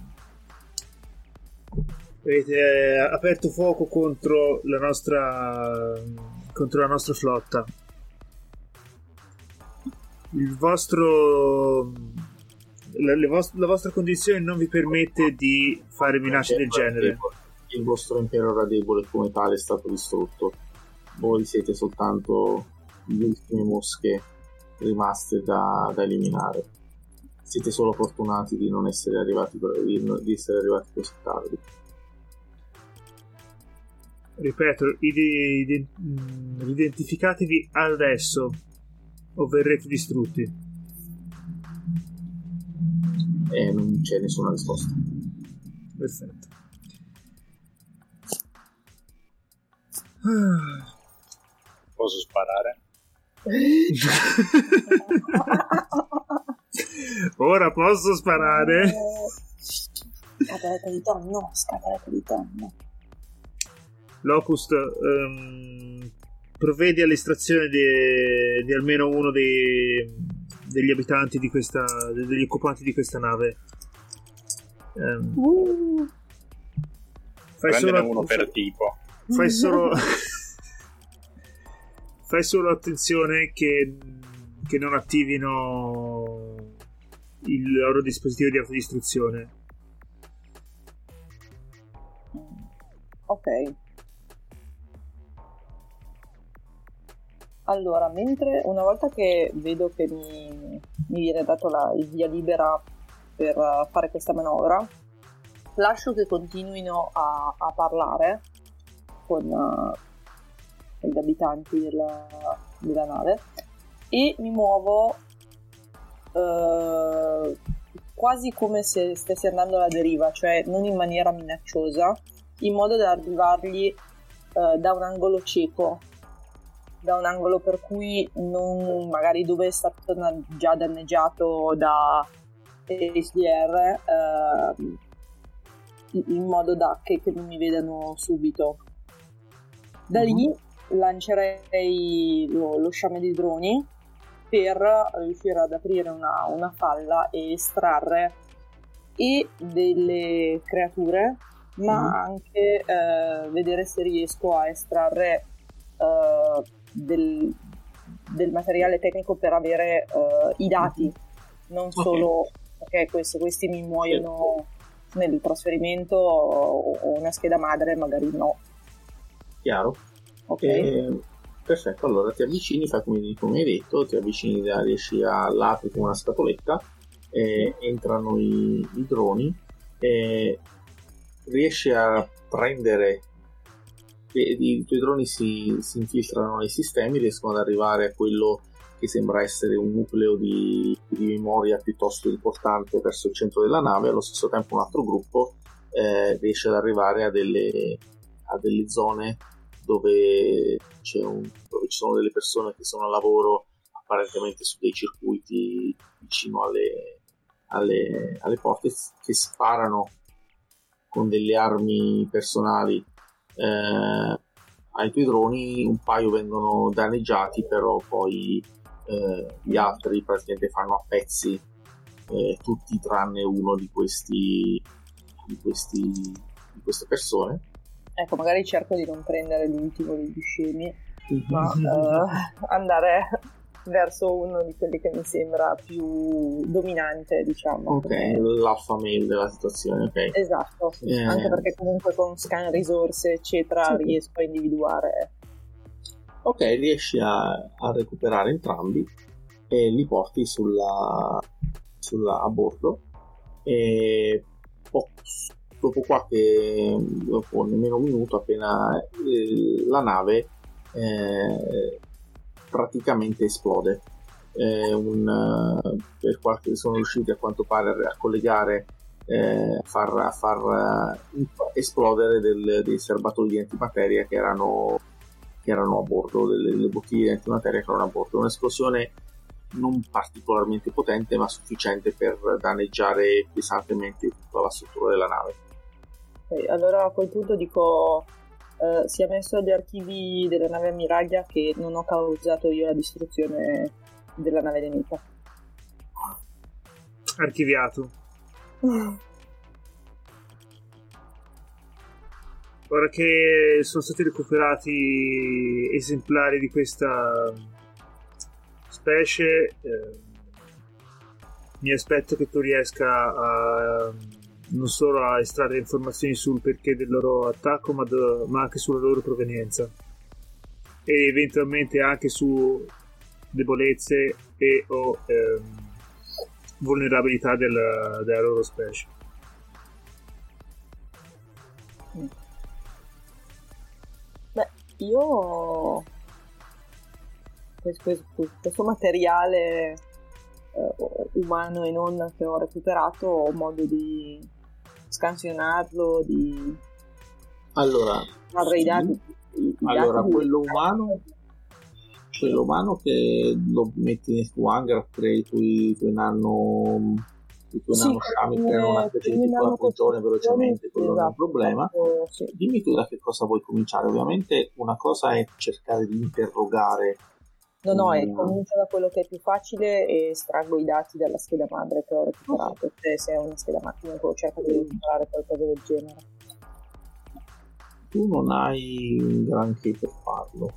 S2: avete aperto fuoco contro la nostra. contro la nostra flotta. Il vostro. La, le vos- la vostra condizione non vi permette di fare minacce del genere.
S1: Il vostro impero era debole come tale è stato distrutto. Voi siete soltanto le ultime mosche rimaste da, da eliminare. Siete solo fortunati di non essere arrivati, di, essere arrivati così tardi.
S2: Ripeto, ide- ide- mh, identificatevi adesso o verrete distrutti.
S1: E non c'è nessuna risposta.
S2: Perfetto.
S4: Posso sparare? *laughs*
S2: Ora posso sparare?
S3: Scatoletta di tonno, scatoletta di tonno.
S2: Locust um, provvede all'estrazione di, di almeno uno dei, degli abitanti di questa, degli occupanti di questa nave. Um, uh.
S4: Fai solo, uno per tipo.
S2: Fai solo, *laughs* fai solo attenzione che, che non attivino il loro dispositivo di autodistruzione.
S3: Ok. Allora, mentre una volta che vedo che mi, mi viene dato la, il via libera per fare questa manovra, lascio che continuino a, a parlare con uh, gli abitanti della, della, nave e mi muovo uh, quasi come se stessi andando alla deriva, cioè non in maniera minacciosa, in modo da arrivargli uh, da un angolo cieco da un angolo per cui non, magari dove è stato già danneggiato da HDR eh, in modo da che, che, non mi vedano subito. Da lì mm-hmm. lancerei lo, lo, sciame di droni per riuscire ad aprire una, una falla e estrarre e delle creature, ma mm-hmm. anche eh, vedere se riesco a estrarre eh, del, del, materiale tecnico per avere uh, i dati, non okay. solo perché questi, questi mi muoiono nel trasferimento o una scheda madre, magari no.
S1: Chiaro. Ok. Eh, perfetto, allora ti avvicini, fai come, come hai detto, ti avvicini, riesci a l'apri con una scatoletta, eh, entrano i, i droni, eh, riesci a prendere i tuoi droni si, si, infiltrano nei sistemi, riescono ad arrivare a quello che sembra essere un nucleo di, di memoria piuttosto importante verso il centro della nave, allo stesso tempo un altro gruppo eh, riesce ad arrivare a delle, a delle zone dove, un, dove, ci sono delle persone che sono a lavoro apparentemente su dei circuiti vicino alle, alle, alle porte che sparano con delle armi personali eh, ai tuoi droni un paio vengono danneggiati però poi eh, gli altri praticamente fanno a pezzi eh, tutti tranne uno di questi di, questi, di queste persone.
S3: Ecco magari cerco di non prendere l'ultimo degli scemi ma uh, *laughs* andare verso uno di quelli che mi sembra più dominante, diciamo.
S1: Ok, l'alfa male della situazione, ok.
S3: Esatto, eh... anche perché comunque con scan risorse, eccetera, sì. riesco a individuare.
S1: Ok, riesci a, a, recuperare entrambi e li porti sulla, sulla a bordo e po- dopo qualche dopo nemmeno un minuto appena eh, la nave eh, praticamente esplode. Un, per qualche, sono riusciti a quanto pare a collegare, eh, far, a far uh, esplodere del, dei serbatoi di antimateria che erano, che erano a bordo, delle, delle bottiglie di antimateria che erano a bordo. Un'esplosione non particolarmente potente, ma sufficiente per danneggiare pesantemente tutta la struttura della nave.
S3: Allora a quel punto dico eh, sia messo agli archivi della nave ammiraglia che non ho causato io la distruzione della nave nemica.
S2: Archiviato. *sighs* Ora che sono stati recuperati esemplari di questa specie, eh, mi aspetto che tu riesca a non solo a estrarre informazioni sul perché del loro attacco, ma, do, ma anche sulla loro provenienza e eventualmente anche su debolezze e o ehm, vulnerabilità del, della loro specie.
S3: Beh, io questo, questo materiale eh, umano e non che ho recuperato ho modo di scansionarlo, di
S1: allora,
S3: trarre i dati.
S1: I, allora, quello umano, quello umano che lo metti nel tuo hangar, crei i tuoi, tuoi nano i tuoi nanosciami creano una specie di piccola prigione velocemente, quello non è un problema.
S3: esatto, sì.
S1: Dimmi tu da che cosa vuoi cominciare. Ovviamente una cosa è cercare di interrogare.
S3: No, no, è
S1: Mm.
S3: comincia da quello che è più facile e estraggo i dati dalla scheda madre che ho recuperato. Se, se è una scheda madre, comunque cerco di recuperare qualcosa del genere.
S1: Tu non hai un granché per farlo.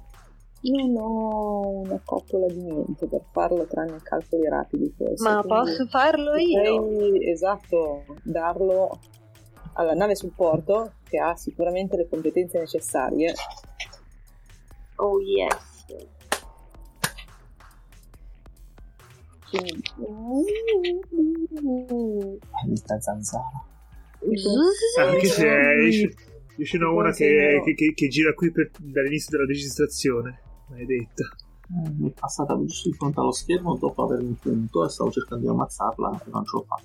S3: Non ho una coppola di niente per farlo tranne calcoli rapidi forse.
S5: Ma
S3: quindi
S5: posso farlo io?
S3: Potrei, esatto, darlo alla nave supporto che ha sicuramente le competenze necessarie.
S5: Oh yes.
S3: Quindi,
S1: Questa zanzara.
S2: Anche se esce, esce *laughs* una, una che, che- che- che gira qui per- dall'inizio della registrazione. Maledetta.
S1: Eh, Mi è passata giusto di fronte allo schermo dopo aver un punto e stavo cercando di ammazzarla e non ce l'ho fatta.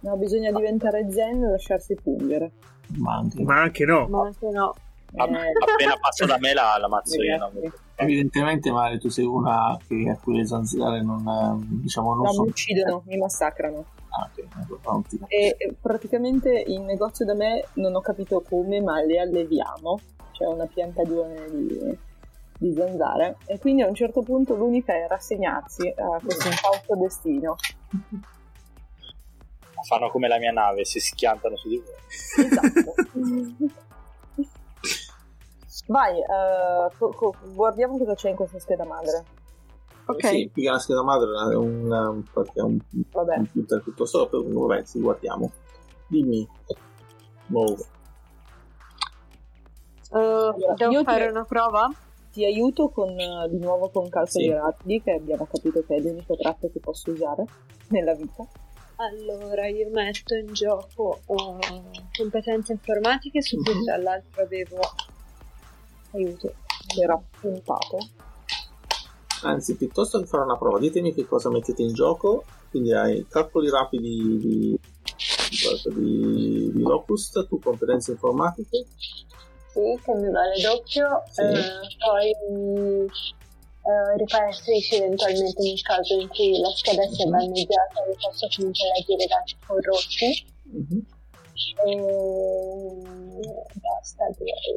S3: no, bisogna diventare zen e lasciarsi fungere.
S1: Ma anche
S2: Ma anche no.
S5: Ma anche no.
S4: App-
S3: Eh,
S4: appena passa da me la, la mazzo io.
S1: Evidentemente, Mari, tu sei una che a cui le zanzare non, eh, diciamo, non
S3: no, mi
S1: sono.
S3: uccidono, mi massacrano.
S1: Ah, ok, ecco,
S3: E e praticamente in negozio da me non ho capito come, ma le alleviamo. C'è una piantagione di, di zanzare. E quindi a un certo punto l'unica è rassegnarsi a questo infausto destino.
S4: Fanno come la mia nave, si schiantano su di voi.
S3: Esatto. *laughs* Vai, eh, co- co- guardiamo cosa c'è in questa scheda madre.
S5: Ok.
S1: Sì, più che una scheda madre è un, perché è un
S3: Vabbè,
S1: computer piuttosto per vabbè, sì, guardiamo. Dimmi. Move.
S5: Uh, devo
S3: io
S5: fare
S3: ti-
S5: una prova?
S3: ti aiuto con, eh, di nuovo con calcoli
S1: Sì.
S3: rapidi, che abbiamo capito che è l'unico tratto che posso usare *laughs* nella vita.
S5: Allora, io metto in gioco uh, competenze informatiche su cui tra l'altro avevo aiuto.
S3: era puntato.
S1: Anzi, piuttosto che fare una prova, ditemi che cosa mettete in gioco. Quindi hai calcoli rapidi di, di, di Locust, tu competenze informatiche.
S5: Sì, che mi vale doppio.
S1: Sì.
S5: eh, poi eh, riparatrice eventualmente nel caso in cui la scheda sia danneggiata e posso comunque leggere dati corrotti.
S1: Mhm.
S5: E basta direi.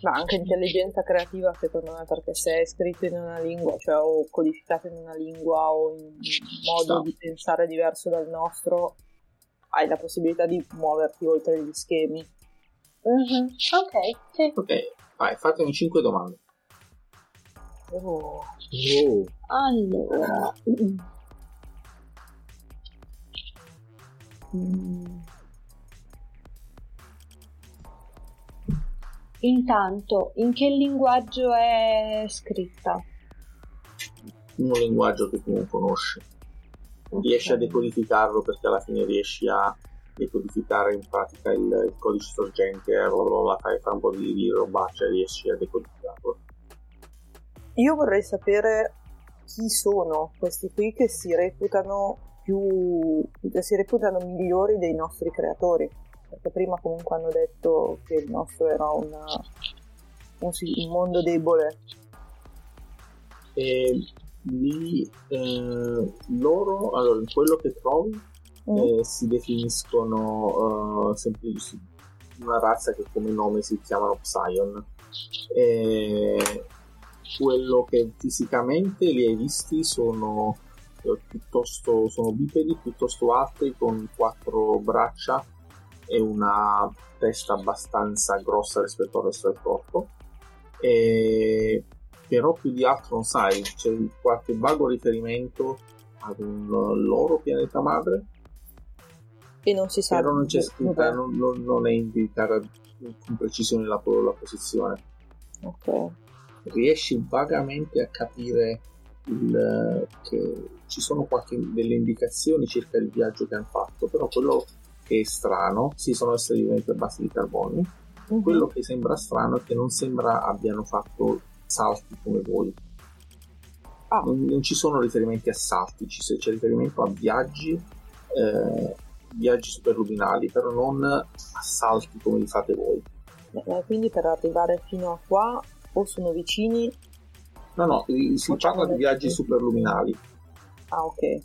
S3: Ma anche intelligenza creativa secondo me, perché se è scritto in una lingua, cioè o codificato in una lingua o in un modo
S1: Sì.
S3: di pensare diverso dal nostro, hai la possibilità di muoverti oltre gli schemi.
S5: Mhm, Ok, sì.
S1: Ok, vai, fatemi 5 domande.
S3: Oh.
S1: Oh.
S5: Allora. Mm. Intanto, in che linguaggio è scritta?
S1: Un linguaggio che tu non conosci. Riesci a decodificarlo perché alla fine riesci a decodificare in pratica il, il codice sorgente, bla bla bla, fai, un po' di, di robaccia e riesci a decodificarlo.
S3: Io vorrei sapere chi sono questi qui che si reputano più che si reputano migliori dei nostri creatori. Perché prima comunque hanno detto che il nostro era una- un, un mondo debole.
S1: E lì eh, loro, allora, quello che trovi,
S3: Mm.
S1: eh, si definiscono eh, semplici- una razza che come nome si chiamano Psion. E quello che fisicamente li hai visti sono eh, piuttosto sono bipedi, piuttosto alti, con quattro braccia e una testa abbastanza grossa rispetto al resto del corpo. E però più di altro non sai, c'è qualche vago riferimento ad un loro pianeta madre
S3: E non si sa.
S1: però non c'è scritta,
S3: Vabbè,
S1: non, non- non è indicata con precisione la, la posizione.
S3: ok.
S1: Riesci vagamente a capire il- che ci sono qualche, delle indicazioni circa il viaggio che hanno fatto, però quello che è strano, sì, sono esseri viventi a base di carbonio,
S3: Mhm.
S1: quello che sembra strano è che non sembra abbiano fatto salti come voi.
S3: Ah.
S1: Non, non ci sono riferimenti a salti, ci- c'è riferimento a viaggi, eh, viaggi superluminali, però non a salti come li fate voi.
S3: Eh, Quindi per arrivare fino a qua o sono vicini.
S1: No, no, si parla di viaggi superluminali.
S3: Ah, ok.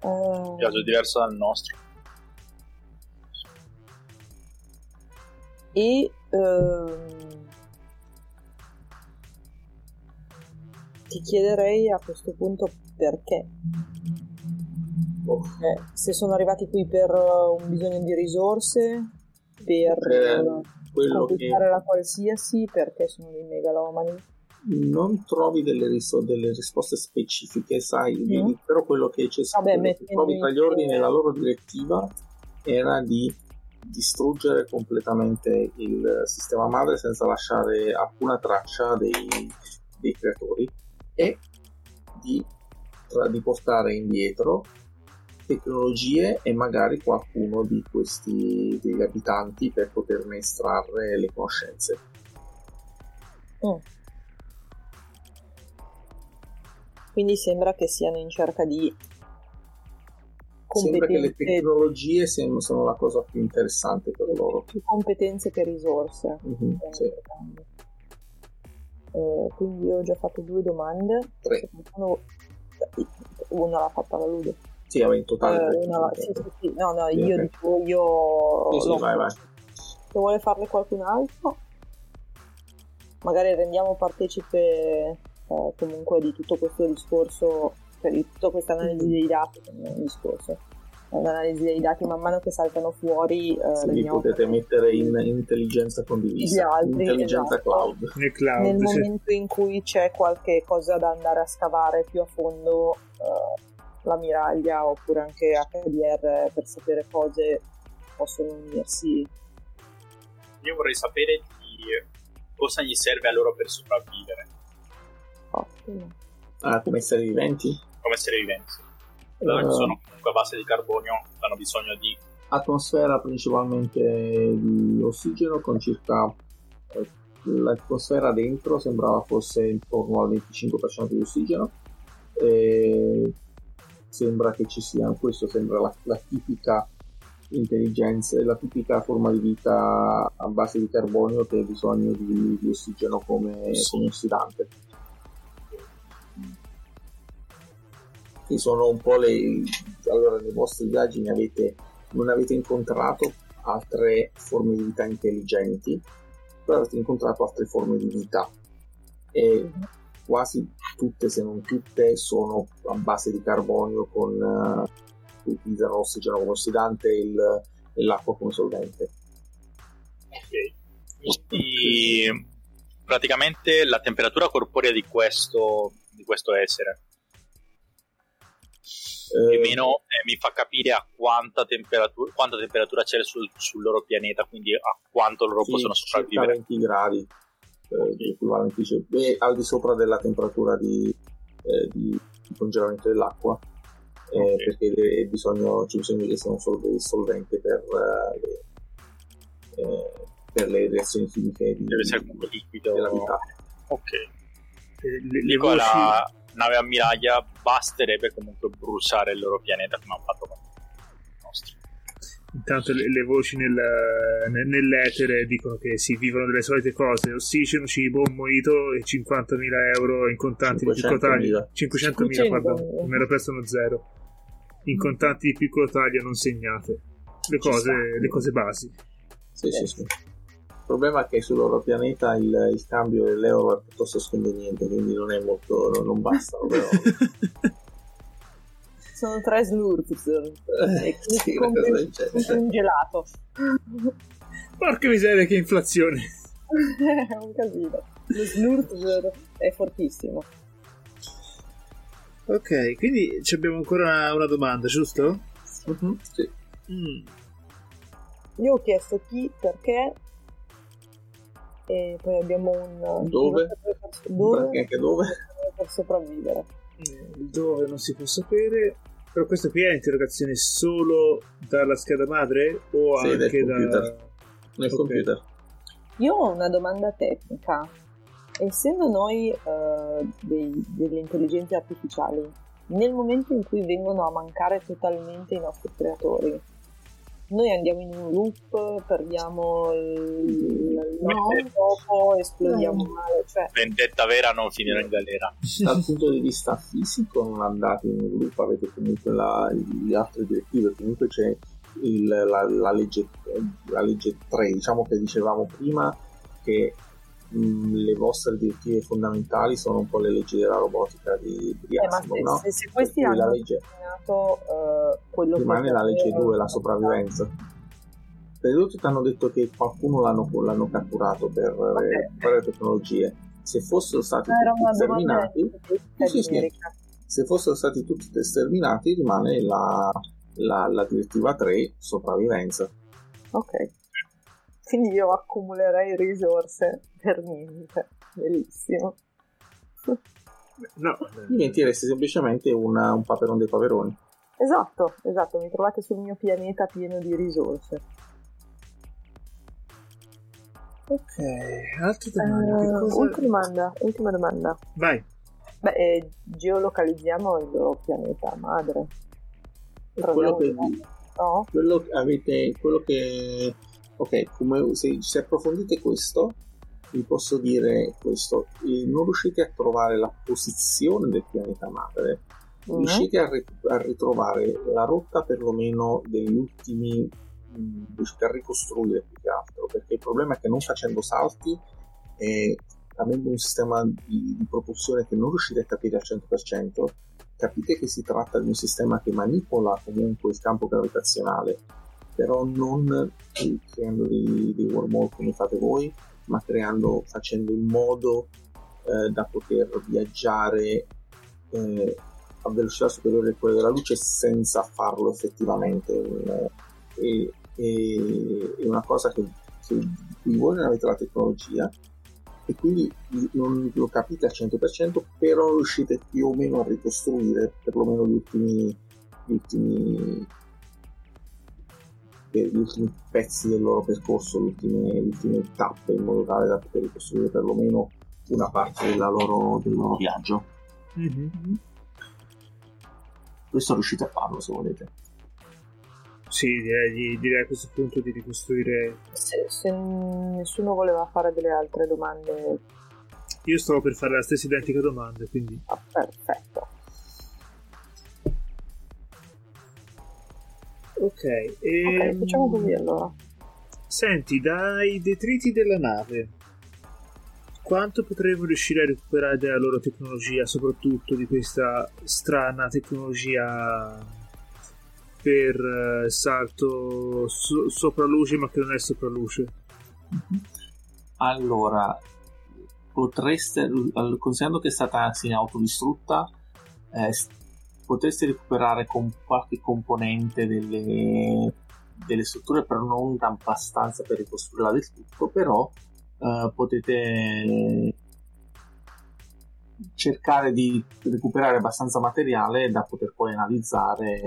S3: Eh,
S4: Viaggio diverso dal nostro.
S3: e ehm, ti chiederei a questo punto perché.
S1: Oh,
S3: Eh, se sono arrivati qui per uh, un bisogno di risorse, per
S1: Eh, quello che
S3: completare la qualsiasi, perché sono dei megalomani.
S1: Non trovi delle, riso- delle risposte specifiche, sai, vedi, però quello che c'è
S3: Vabbè,
S1: quello che trovi tra gli ordini
S3: insieme-
S1: nella loro direttiva era di distruggere completamente il sistema madre senza lasciare alcuna traccia dei, dei creatori e di, tra- di portare indietro tecnologie e magari qualcuno di questi degli abitanti per poterne estrarre le conoscenze.
S3: Mm. Quindi sembra che siano in cerca di
S1: Sembra che le
S3: competenze,
S1: tecnologie sono la cosa più interessante per loro.
S3: più competenze che risorse.
S1: Mhm, sì.
S3: Eh, quindi io ho già fatto due domande.
S1: Tre.
S3: Se qualcuno- Una l'ha fatta la Ludo.
S1: Sì, in totale.
S3: Eh, una sì, sì, sì. No, no, io
S1: ok.
S3: dico io.
S1: Sì, vai, vai.
S3: Se vuole farle qualcun altro, magari rendiamo partecipe eh, comunque di tutto questo discorso, cioè di tutta questa analisi
S1: Mhm.
S3: dei dati, non è un discorso, è un'analisi dei dati man mano che saltano fuori, eh,
S1: Se li potete mettere in intelligenza
S3: Gli
S1: condivisa,
S3: altri,
S1: intelligenza
S3: esatto.
S1: cloud.
S2: Nel cloud.
S3: nel
S2: sì.
S3: momento in cui c'è qualche cosa da andare a scavare più a fondo, eh, la miraglia oppure anche HDR per sapere cose possono unirsi.
S4: Io vorrei sapere di cosa gli serve a loro per sopravvivere
S3: Ottimo.
S1: Ah, come esseri viventi?
S4: come esseri viventi. Dato che
S1: Eh,
S4: sono comunque a base di carbonio, hanno bisogno di
S1: atmosfera principalmente di ossigeno con circa eh, l'atmosfera dentro sembrava fosse intorno al 25% di ossigeno e sembra che ci sia questo sembra la, la tipica intelligenza la tipica forma di vita a base di carbonio che ha bisogno di, di ossigeno come, come ossidante che sono un po' le allora nei vostri viaggi ne avete non avete incontrato altre forme di vita intelligenti, però avete incontrato altre forme di vita e quasi tutte, se non tutte, sono a base di carbonio con uh, utilizzano l'ossigeno come ossidante il, e l'acqua come solvente.
S4: Ok. Quindi, praticamente la temperatura corporea di questo, di questo essere più
S1: Eh,
S4: o meno eh, mi fa capire a quanta temperatura, quanta temperatura c'è sul, sul loro pianeta, quindi a quanto loro
S1: sì,
S4: possono
S1: circa
S4: sopravvivere.
S1: 20 gradi eh, equivalenti, cioè, e al di sopra della temperatura di, eh, di- di congelamento dell'acqua eh,
S4: Ok.
S1: perché è bisogno, c'è bisogno che sia un sol- solvente per, eh, le, eh, per le reazioni chimiche di,
S4: Deve essere comunque liquido.
S1: della vita.
S4: Ok.
S2: Eh, Le, le
S4: Dico
S2: voci,
S4: nave ammiraglia basterebbe comunque bruciare il loro pianeta come hanno fatto con il nostro.
S2: intanto le, le voci nel, nel- nell'etere dicono che si vivono delle solite cose: ossigeno, cibo, un moito e 50.000 euro in contanti di piccolo
S1: 500.000.
S2: taglio. 500.000,
S3: 500.000.
S2: pardon, mi ero preso uno zero. In contanti di piccolo taglio non segnate. Le cose, le cose basi.
S1: Sì, sì, sì. Il problema è che sul loro pianeta il, il cambio dell'euro è piuttosto sconveniente, quindi non è molto, non bastano, *laughs* però.
S3: Sono tre slurps e
S1: Eh,
S3: quindi
S1: sì, genere.
S3: compra un gelato.
S2: Porca miseria, che inflazione! *laughs*
S3: è un casino. Lo slurp è fortissimo.
S2: Ok, quindi ci abbiamo ancora una, una domanda, giusto?
S1: Mhm, sì.
S2: Mm.
S3: Io ho chiesto chi, perché, e poi abbiamo un...
S1: Dove?
S3: Per, dove?
S1: Perché anche dove?
S3: Per sopravvivere.
S2: Il dove non si può sapere. Però questa qui è interrogazione solo dalla scheda madre o
S1: Sì,
S2: anche da...
S1: computer. Nel
S2: Ok.
S1: computer.
S3: Io ho una domanda tecnica. Essendo noi eh, dei- delle intelligenze artificiali, nel momento in cui vengono a mancare totalmente i nostri creatori, noi andiamo in un loop, perdiamo il no. esplodiamo no. male. Cioè...
S4: Vendetta vera non finire in galera.
S1: Dal punto di vista fisico non andate in un loop, avete comunque la, le altre direttive, comunque c'è il, la, la, legge, la legge 3, diciamo che dicevamo prima che le vostre direttive fondamentali sono un po' le leggi della robotica di, di
S3: eh, Asimov, no? Se, se questi hanno la legge, uh, quello
S1: rimane la legge 2, la sopravvivenza. Per tutti ti hanno detto che qualcuno l'hanno, l'hanno catturato per, okay. per, le tecnologie. Se fossero stati tutti sterminati, sì, sì, se fossero stati tutti sterminati, rimane la, la, la direttiva 3, sopravvivenza.
S3: Ok. Quindi io accumulerei risorse per niente. Bellissimo.
S1: No, diventeresti semplicemente una, un paperone dei paperoni.
S3: Esatto, esatto, mi trovate sul mio pianeta pieno di risorse.
S2: Ok, altre domande.
S3: Uh, cosa... ultima, domanda, ultima domanda.
S2: Vai.
S3: Beh, eh, geolocalizziamo il loro pianeta madre.
S1: Quello che, no? quello che avete, quello che ok, come se, se approfondite questo, vi posso dire questo: non riuscite a trovare la posizione del pianeta madre, mm-hmm. riuscite a, a, ritrovare la rotta perlomeno degli ultimi. Mh, riuscite a ricostruire più che altro perché il problema è che non facendo salti e avendo un sistema di, di propulsione che non riuscite a capire al 100%, capite che si tratta di un sistema che manipola comunque il campo gravitazionale però non creando dei, dei wormhole come fate voi, ma creando, facendo in modo eh, da poter viaggiare eh, a velocità superiore a quella della luce senza farlo effettivamente. Eh, e, è una cosa che, che voi non avete la tecnologia e quindi non lo capite al 100%, però riuscite più o meno a ricostruire perlomeno gli ultimi, gli ultimi gli ultimi pezzi del loro percorso, le ultime, le ultime tappe, in modo tale da poter ricostruire perlomeno una parte loro, del loro viaggio. Mm-hmm. Questo riuscite a farlo se volete.
S2: Sì, direi, direi, a questo punto di ricostruire.
S3: Se, se, nessuno voleva fare delle altre domande.
S2: Io stavo per fare la stessa identica domanda, quindi.
S3: Ah, perfetto.
S2: Ok,
S3: e... ok, facciamo così allora.
S2: Senti, dai detriti della nave, quanto potremmo riuscire a recuperare della loro tecnologia, soprattutto di questa strana tecnologia per uh, salto so- sopra luce ma che non è sopra luce?
S1: Allora, potreste, considerando che è stata in autodistrutta, eh, potreste recuperare con qualche componente delle, delle strutture, però non abbastanza per ricostruirla del tutto, però eh, potete cercare di recuperare abbastanza materiale da poter poi analizzare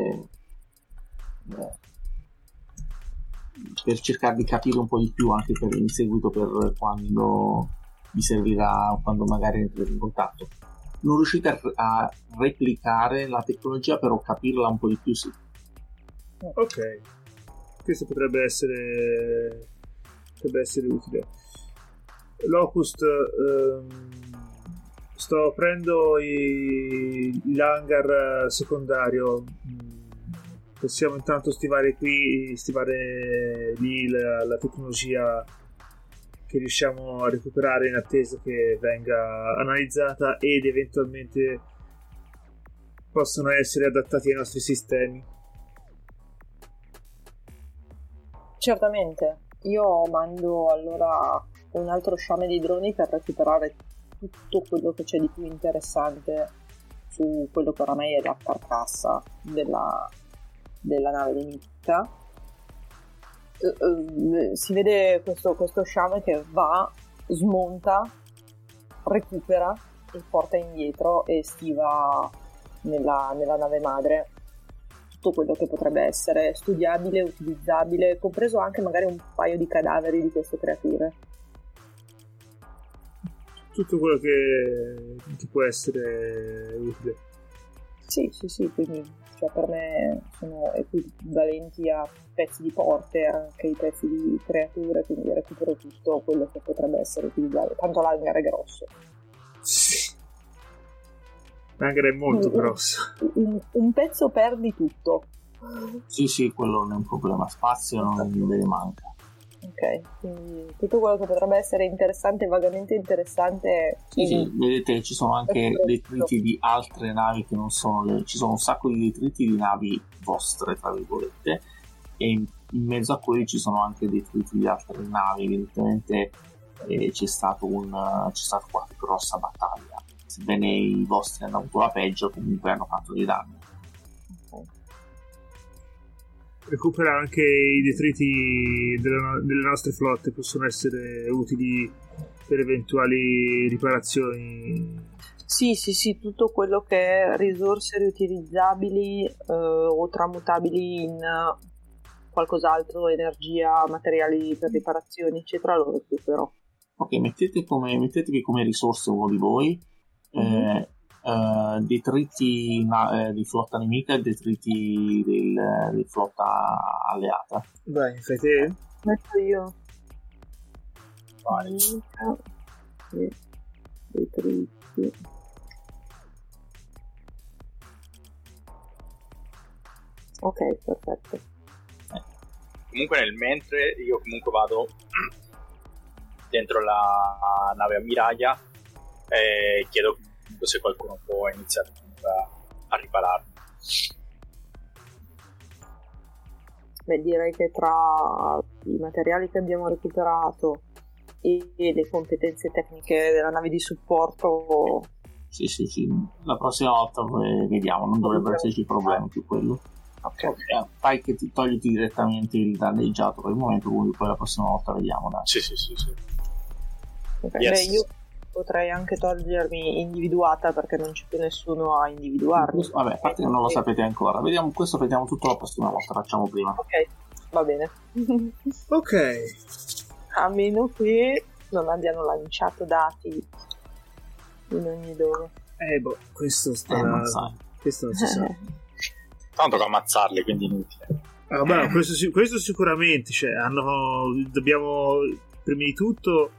S1: eh, per cercare di capire un po' di più anche per, in seguito per quando vi servirà quando magari entrerete in contatto non riuscite a, a, replicare la tecnologia, però capirla un po' di più sì.
S2: Ok, questo potrebbe essere, potrebbe essere utile. Locust, ehm, sto aprendo i, l'hangar secondario. Possiamo intanto stivare qui, stivare lì la, la tecnologia che riusciamo a recuperare in attesa che venga analizzata ed eventualmente possano essere adattati ai nostri sistemi.
S3: Certamente, io mando allora un altro sciame di droni per recuperare tutto quello che c'è di più interessante su quello che oramai è la carcassa della, della nave nemica uh, si vede questo, questo sciame che va, smonta, recupera e porta indietro e stiva nella, nella nave madre tutto quello che potrebbe essere studiabile, utilizzabile, compreso anche magari un paio di cadaveri di queste creature.
S2: Tutto quello che, che può essere utile.
S3: Sì, sì, sì, quindi cioè per me sono equivalenti a pezzi di porter, anche i pezzi di creature, quindi recupero tutto quello che potrebbe essere utilizzato. Tanto l'hangar è grosso.
S2: Sì. L'hangar è molto
S3: un,
S2: grosso.
S3: Un, un, pezzo perdi tutto.
S1: Sì, sì, quello non è un problema. Spazio non ne manca.
S3: Ok, quindi tutto quello che potrebbe essere interessante, vagamente interessante.
S1: Sì, sì, vedete ci sono anche detriti di altre navi che non sono le. Ci sono un sacco di detriti di navi vostre, tra virgolette, e in, in mezzo a quelli ci sono anche detriti di altre navi. Evidentemente eh, c'è, stato un, c'è stata qualche grossa battaglia. Sebbene i vostri hanno avuto la peggio, comunque hanno fatto dei danni
S2: recupera anche i detriti delle, delle nostre flotte, possono essere utili per eventuali riparazioni.
S3: Sì, sì, sì, tutto quello che è risorse riutilizzabili eh, o tramutabili in qualcos'altro, energia, materiali per riparazioni, eccetera, lo recupero.
S1: Ok, mettete come, mettetevi come risorse uno di voi. Mm-hmm. Eh, uh, detriti na- eh, di flotta nemica e detriti del, di flotta alleata.
S2: Vai, fai te?
S3: Metto io.
S1: Vai.
S3: detriti. Ok, perfetto.
S4: Eh. Comunque nel mentre io comunque vado *clears throat* dentro la nave ammiraglia e chiedo se qualcuno può iniziare a, a ripararlo.
S3: Beh, direi che tra i materiali che abbiamo recuperato e le competenze tecniche della nave di supporto.
S1: Sì, sì, sì. La prossima volta vediamo, non dovrebbero esserci problemi più quello.
S3: Ok. okay.
S1: Fai che ti togliti direttamente il danneggiato per il momento, quindi poi la prossima volta vediamo. Dai.
S4: Sì, sì, sì. sì.
S3: Okay. Yes. Beh, io potrei anche togliermi individuata perché non c'è più nessuno a individuarmi.
S1: Vabbè, a parte che non lo sapete ancora. Vediamo, questo vediamo tutto la prossima volta, facciamo prima.
S3: Ok, va bene. *laughs*
S2: ok.
S3: A meno che non abbiano lanciato dati in ogni dove.
S2: Eh, boh, questo sta...
S1: Eh, non sai.
S2: Questo non si sa. *laughs*
S4: Tanto che ammazzarli, quindi inutile.
S2: Ah, beh, questo, questo, sicuramente, cioè, hanno, dobbiamo prima di tutto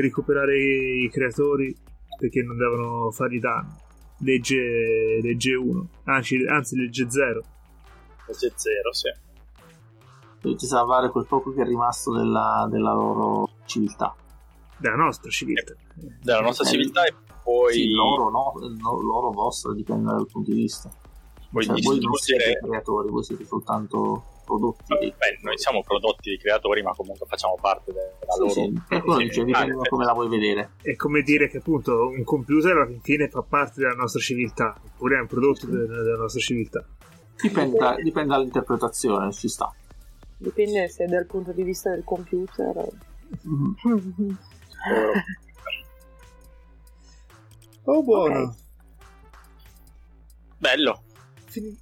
S2: recuperare i creatori perché non devono fargli danno. Legge, legge 1, anzi, anzi legge 0.
S4: Legge 0, sì.
S1: Dovete salvare quel poco che è rimasto della, della loro civiltà.
S2: Della nostra civiltà.
S4: Eh, della nostra civiltà e poi...
S1: Sì, loro, no, loro vostra, dipende dal punto di vista. Poi cioè, voi non siete creatori, voi siete soltanto prodotti.
S4: Beh, noi siamo prodotti di creatori, ma comunque facciamo parte della
S1: sì,
S4: loro.
S1: Sì, per quello dice, dipende da come la vuoi vedere.
S2: È come dire che appunto un computer alla fine fa parte della nostra civiltà, oppure è un prodotto sì. della nostra civiltà.
S1: Dipende, da, dipende dall'interpretazione, ci sta.
S3: Dipende se dal punto di vista del computer.
S2: Mm-hmm. *laughs* oh, buono. Okay.
S4: Bello.
S3: Fin-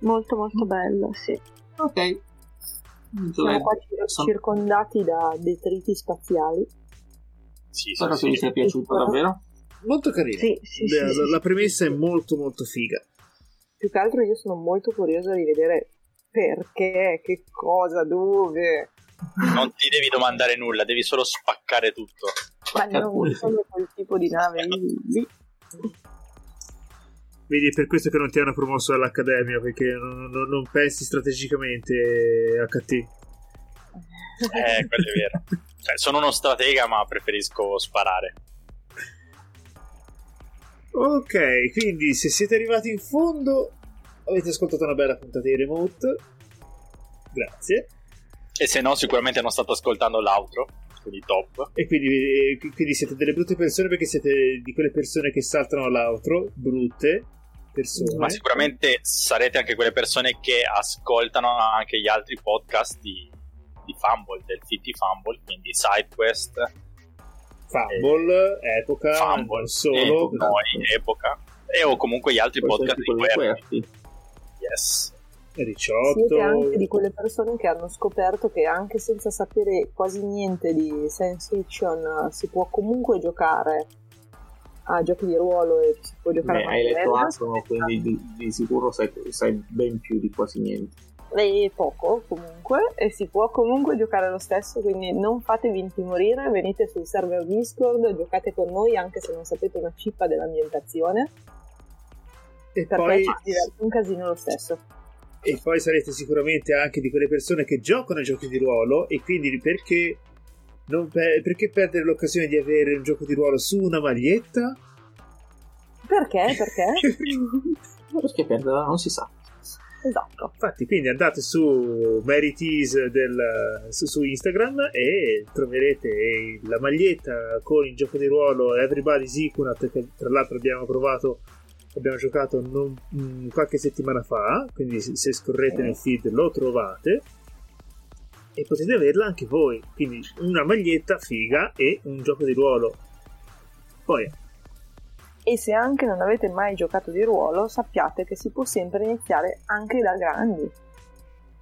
S3: Molto molto bello, sì.
S1: Ok.
S3: Siamo qua cir- circondati da detriti spaziali.
S4: Sì,
S1: Spero
S4: sì,
S1: che vi sia piaciuto davvero.
S2: Molto carino.
S3: Sì, sì,
S2: la,
S3: sì,
S2: la premessa è molto molto figa.
S3: Più che altro io sono molto curiosa di vedere perché, che cosa, dove.
S4: Non ti devi domandare nulla, devi solo spaccare tutto.
S3: Ma non sono quel tipo di nave lì. *laughs*
S2: Vedi, è per questo che non ti hanno promosso all'Accademia, perché non, non, non pensi strategicamente HT.
S4: Eh, quello è vero. Cioè, sono uno stratega, ma preferisco sparare.
S2: Ok, quindi se siete arrivati in fondo, avete ascoltato una bella puntata di remote. Grazie.
S4: E se no, sicuramente hanno stato ascoltando l'altro, quindi top.
S2: E quindi, quindi, siete delle brutte persone perché siete di quelle persone che saltano all'altro, brutte, persone.
S4: Ma sicuramente sarete anche quelle persone che ascoltano anche gli altri podcast di, di Fumble, del FIT Fumble, quindi SideQuest.
S2: Fumble, e, Epoca,
S4: Fumble,
S2: solo.
S4: Noi, Epoca. E o comunque gli altri
S1: Poi
S4: podcast di
S1: QWERTY.
S4: Yes.
S2: Ricciotto.
S3: Siete anche di quelle persone che hanno scoperto che anche senza sapere quasi niente di Sensation si può comunque giocare a giochi di ruolo e si può giocare
S1: Beh,
S3: a
S1: hai letto. Astro, quindi di, di sicuro sai, sai ben più di quasi niente.
S3: e poco comunque e si può comunque giocare lo stesso quindi non fatevi intimorire venite sul server discord giocate con noi anche se non sapete una cippa dell'ambientazione
S2: E
S3: perché
S2: poi,
S3: ci diverte un casino lo stesso
S2: e poi sarete sicuramente anche di quelle persone che giocano ai giochi di ruolo e quindi perché, non pe- perché perdere l'occasione di avere un gioco di ruolo su una maglietta?
S3: perché? *laughs* perché?
S1: Perché perderla non si sa.
S3: esatto
S2: Infatti, quindi andate su Mary Tease del- su, su Instagram e troverete la maglietta con il gioco di ruolo Everybody's Iconat che tra l'altro abbiamo provato, abbiamo giocato non- mm, qualche settimana fa, quindi se, se scorrete nel feed lo trovate e potete averla anche voi. Quindi una maglietta figa e un gioco di ruolo. Poi
S3: e se anche non avete mai giocato di ruolo sappiate che si può sempre iniziare anche da grandi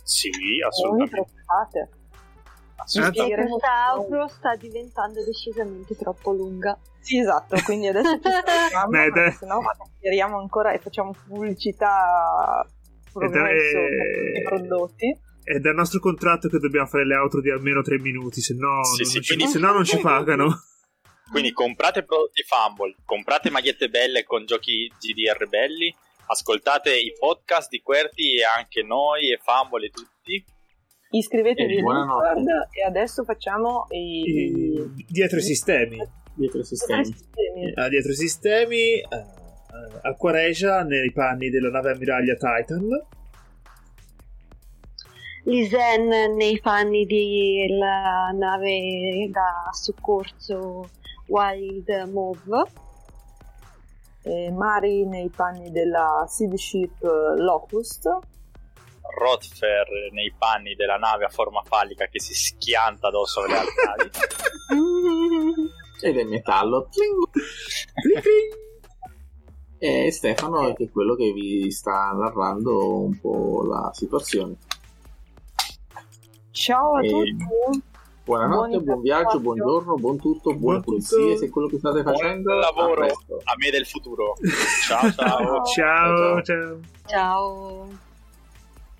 S4: Sì,
S3: non vi
S4: assolutamente.
S3: preoccupate
S2: Assolutamente.
S3: Sì,
S5: Questa outro sta diventando decisamente troppo lunga.
S3: Sì, esatto, quindi adesso ci fermiamo, *laughs*
S2: Beh, dai.
S3: se no chiariamo ancora e facciamo pubblicità progresso
S2: Eh,
S3: per tutti i prodotti.
S2: È dal nostro contratto che dobbiamo fare le outro di almeno 3 minuti, se no,
S4: Sì,
S2: non,
S4: sì,
S2: ci,
S4: quindi-
S2: se no non ci *laughs* pagano.
S4: Quindi comprate prodotti Fumble, comprate magliette belle con giochi GDR belli, ascoltate i podcast di Querti e anche noi e Fumble e tutti.
S3: Iscrivetevi al. Discord e adesso facciamo i, i-
S2: dietro i sistemi.
S1: Dietro i sistemi.
S3: sistemi.
S2: Ah, dietro i sistemi eh, eh, Aquaregia nei panni della nave ammiraglia Titan
S5: Lisen nei panni della nave da soccorso Wild Move.
S3: e Mari nei panni della Seed Ship Locust
S4: Rotfer nei panni della nave a forma fallica che si schianta addosso alle altre navi.
S1: E del metallo. E Stefano che è quello che vi sta narrando un po' la situazione.
S3: Ciao a
S1: E-
S3: tutti
S1: Buonanotte,
S3: Buoni
S1: buon viaggio,
S3: viaggi.
S1: buongiorno, buon tutto, buone
S2: Buon
S1: pulizie
S2: tutto.
S1: se quello che state facendo.
S4: Buon lavoro a me del futuro. *laughs* Ciao ciao.
S2: ciao, ciao.
S5: Ciao.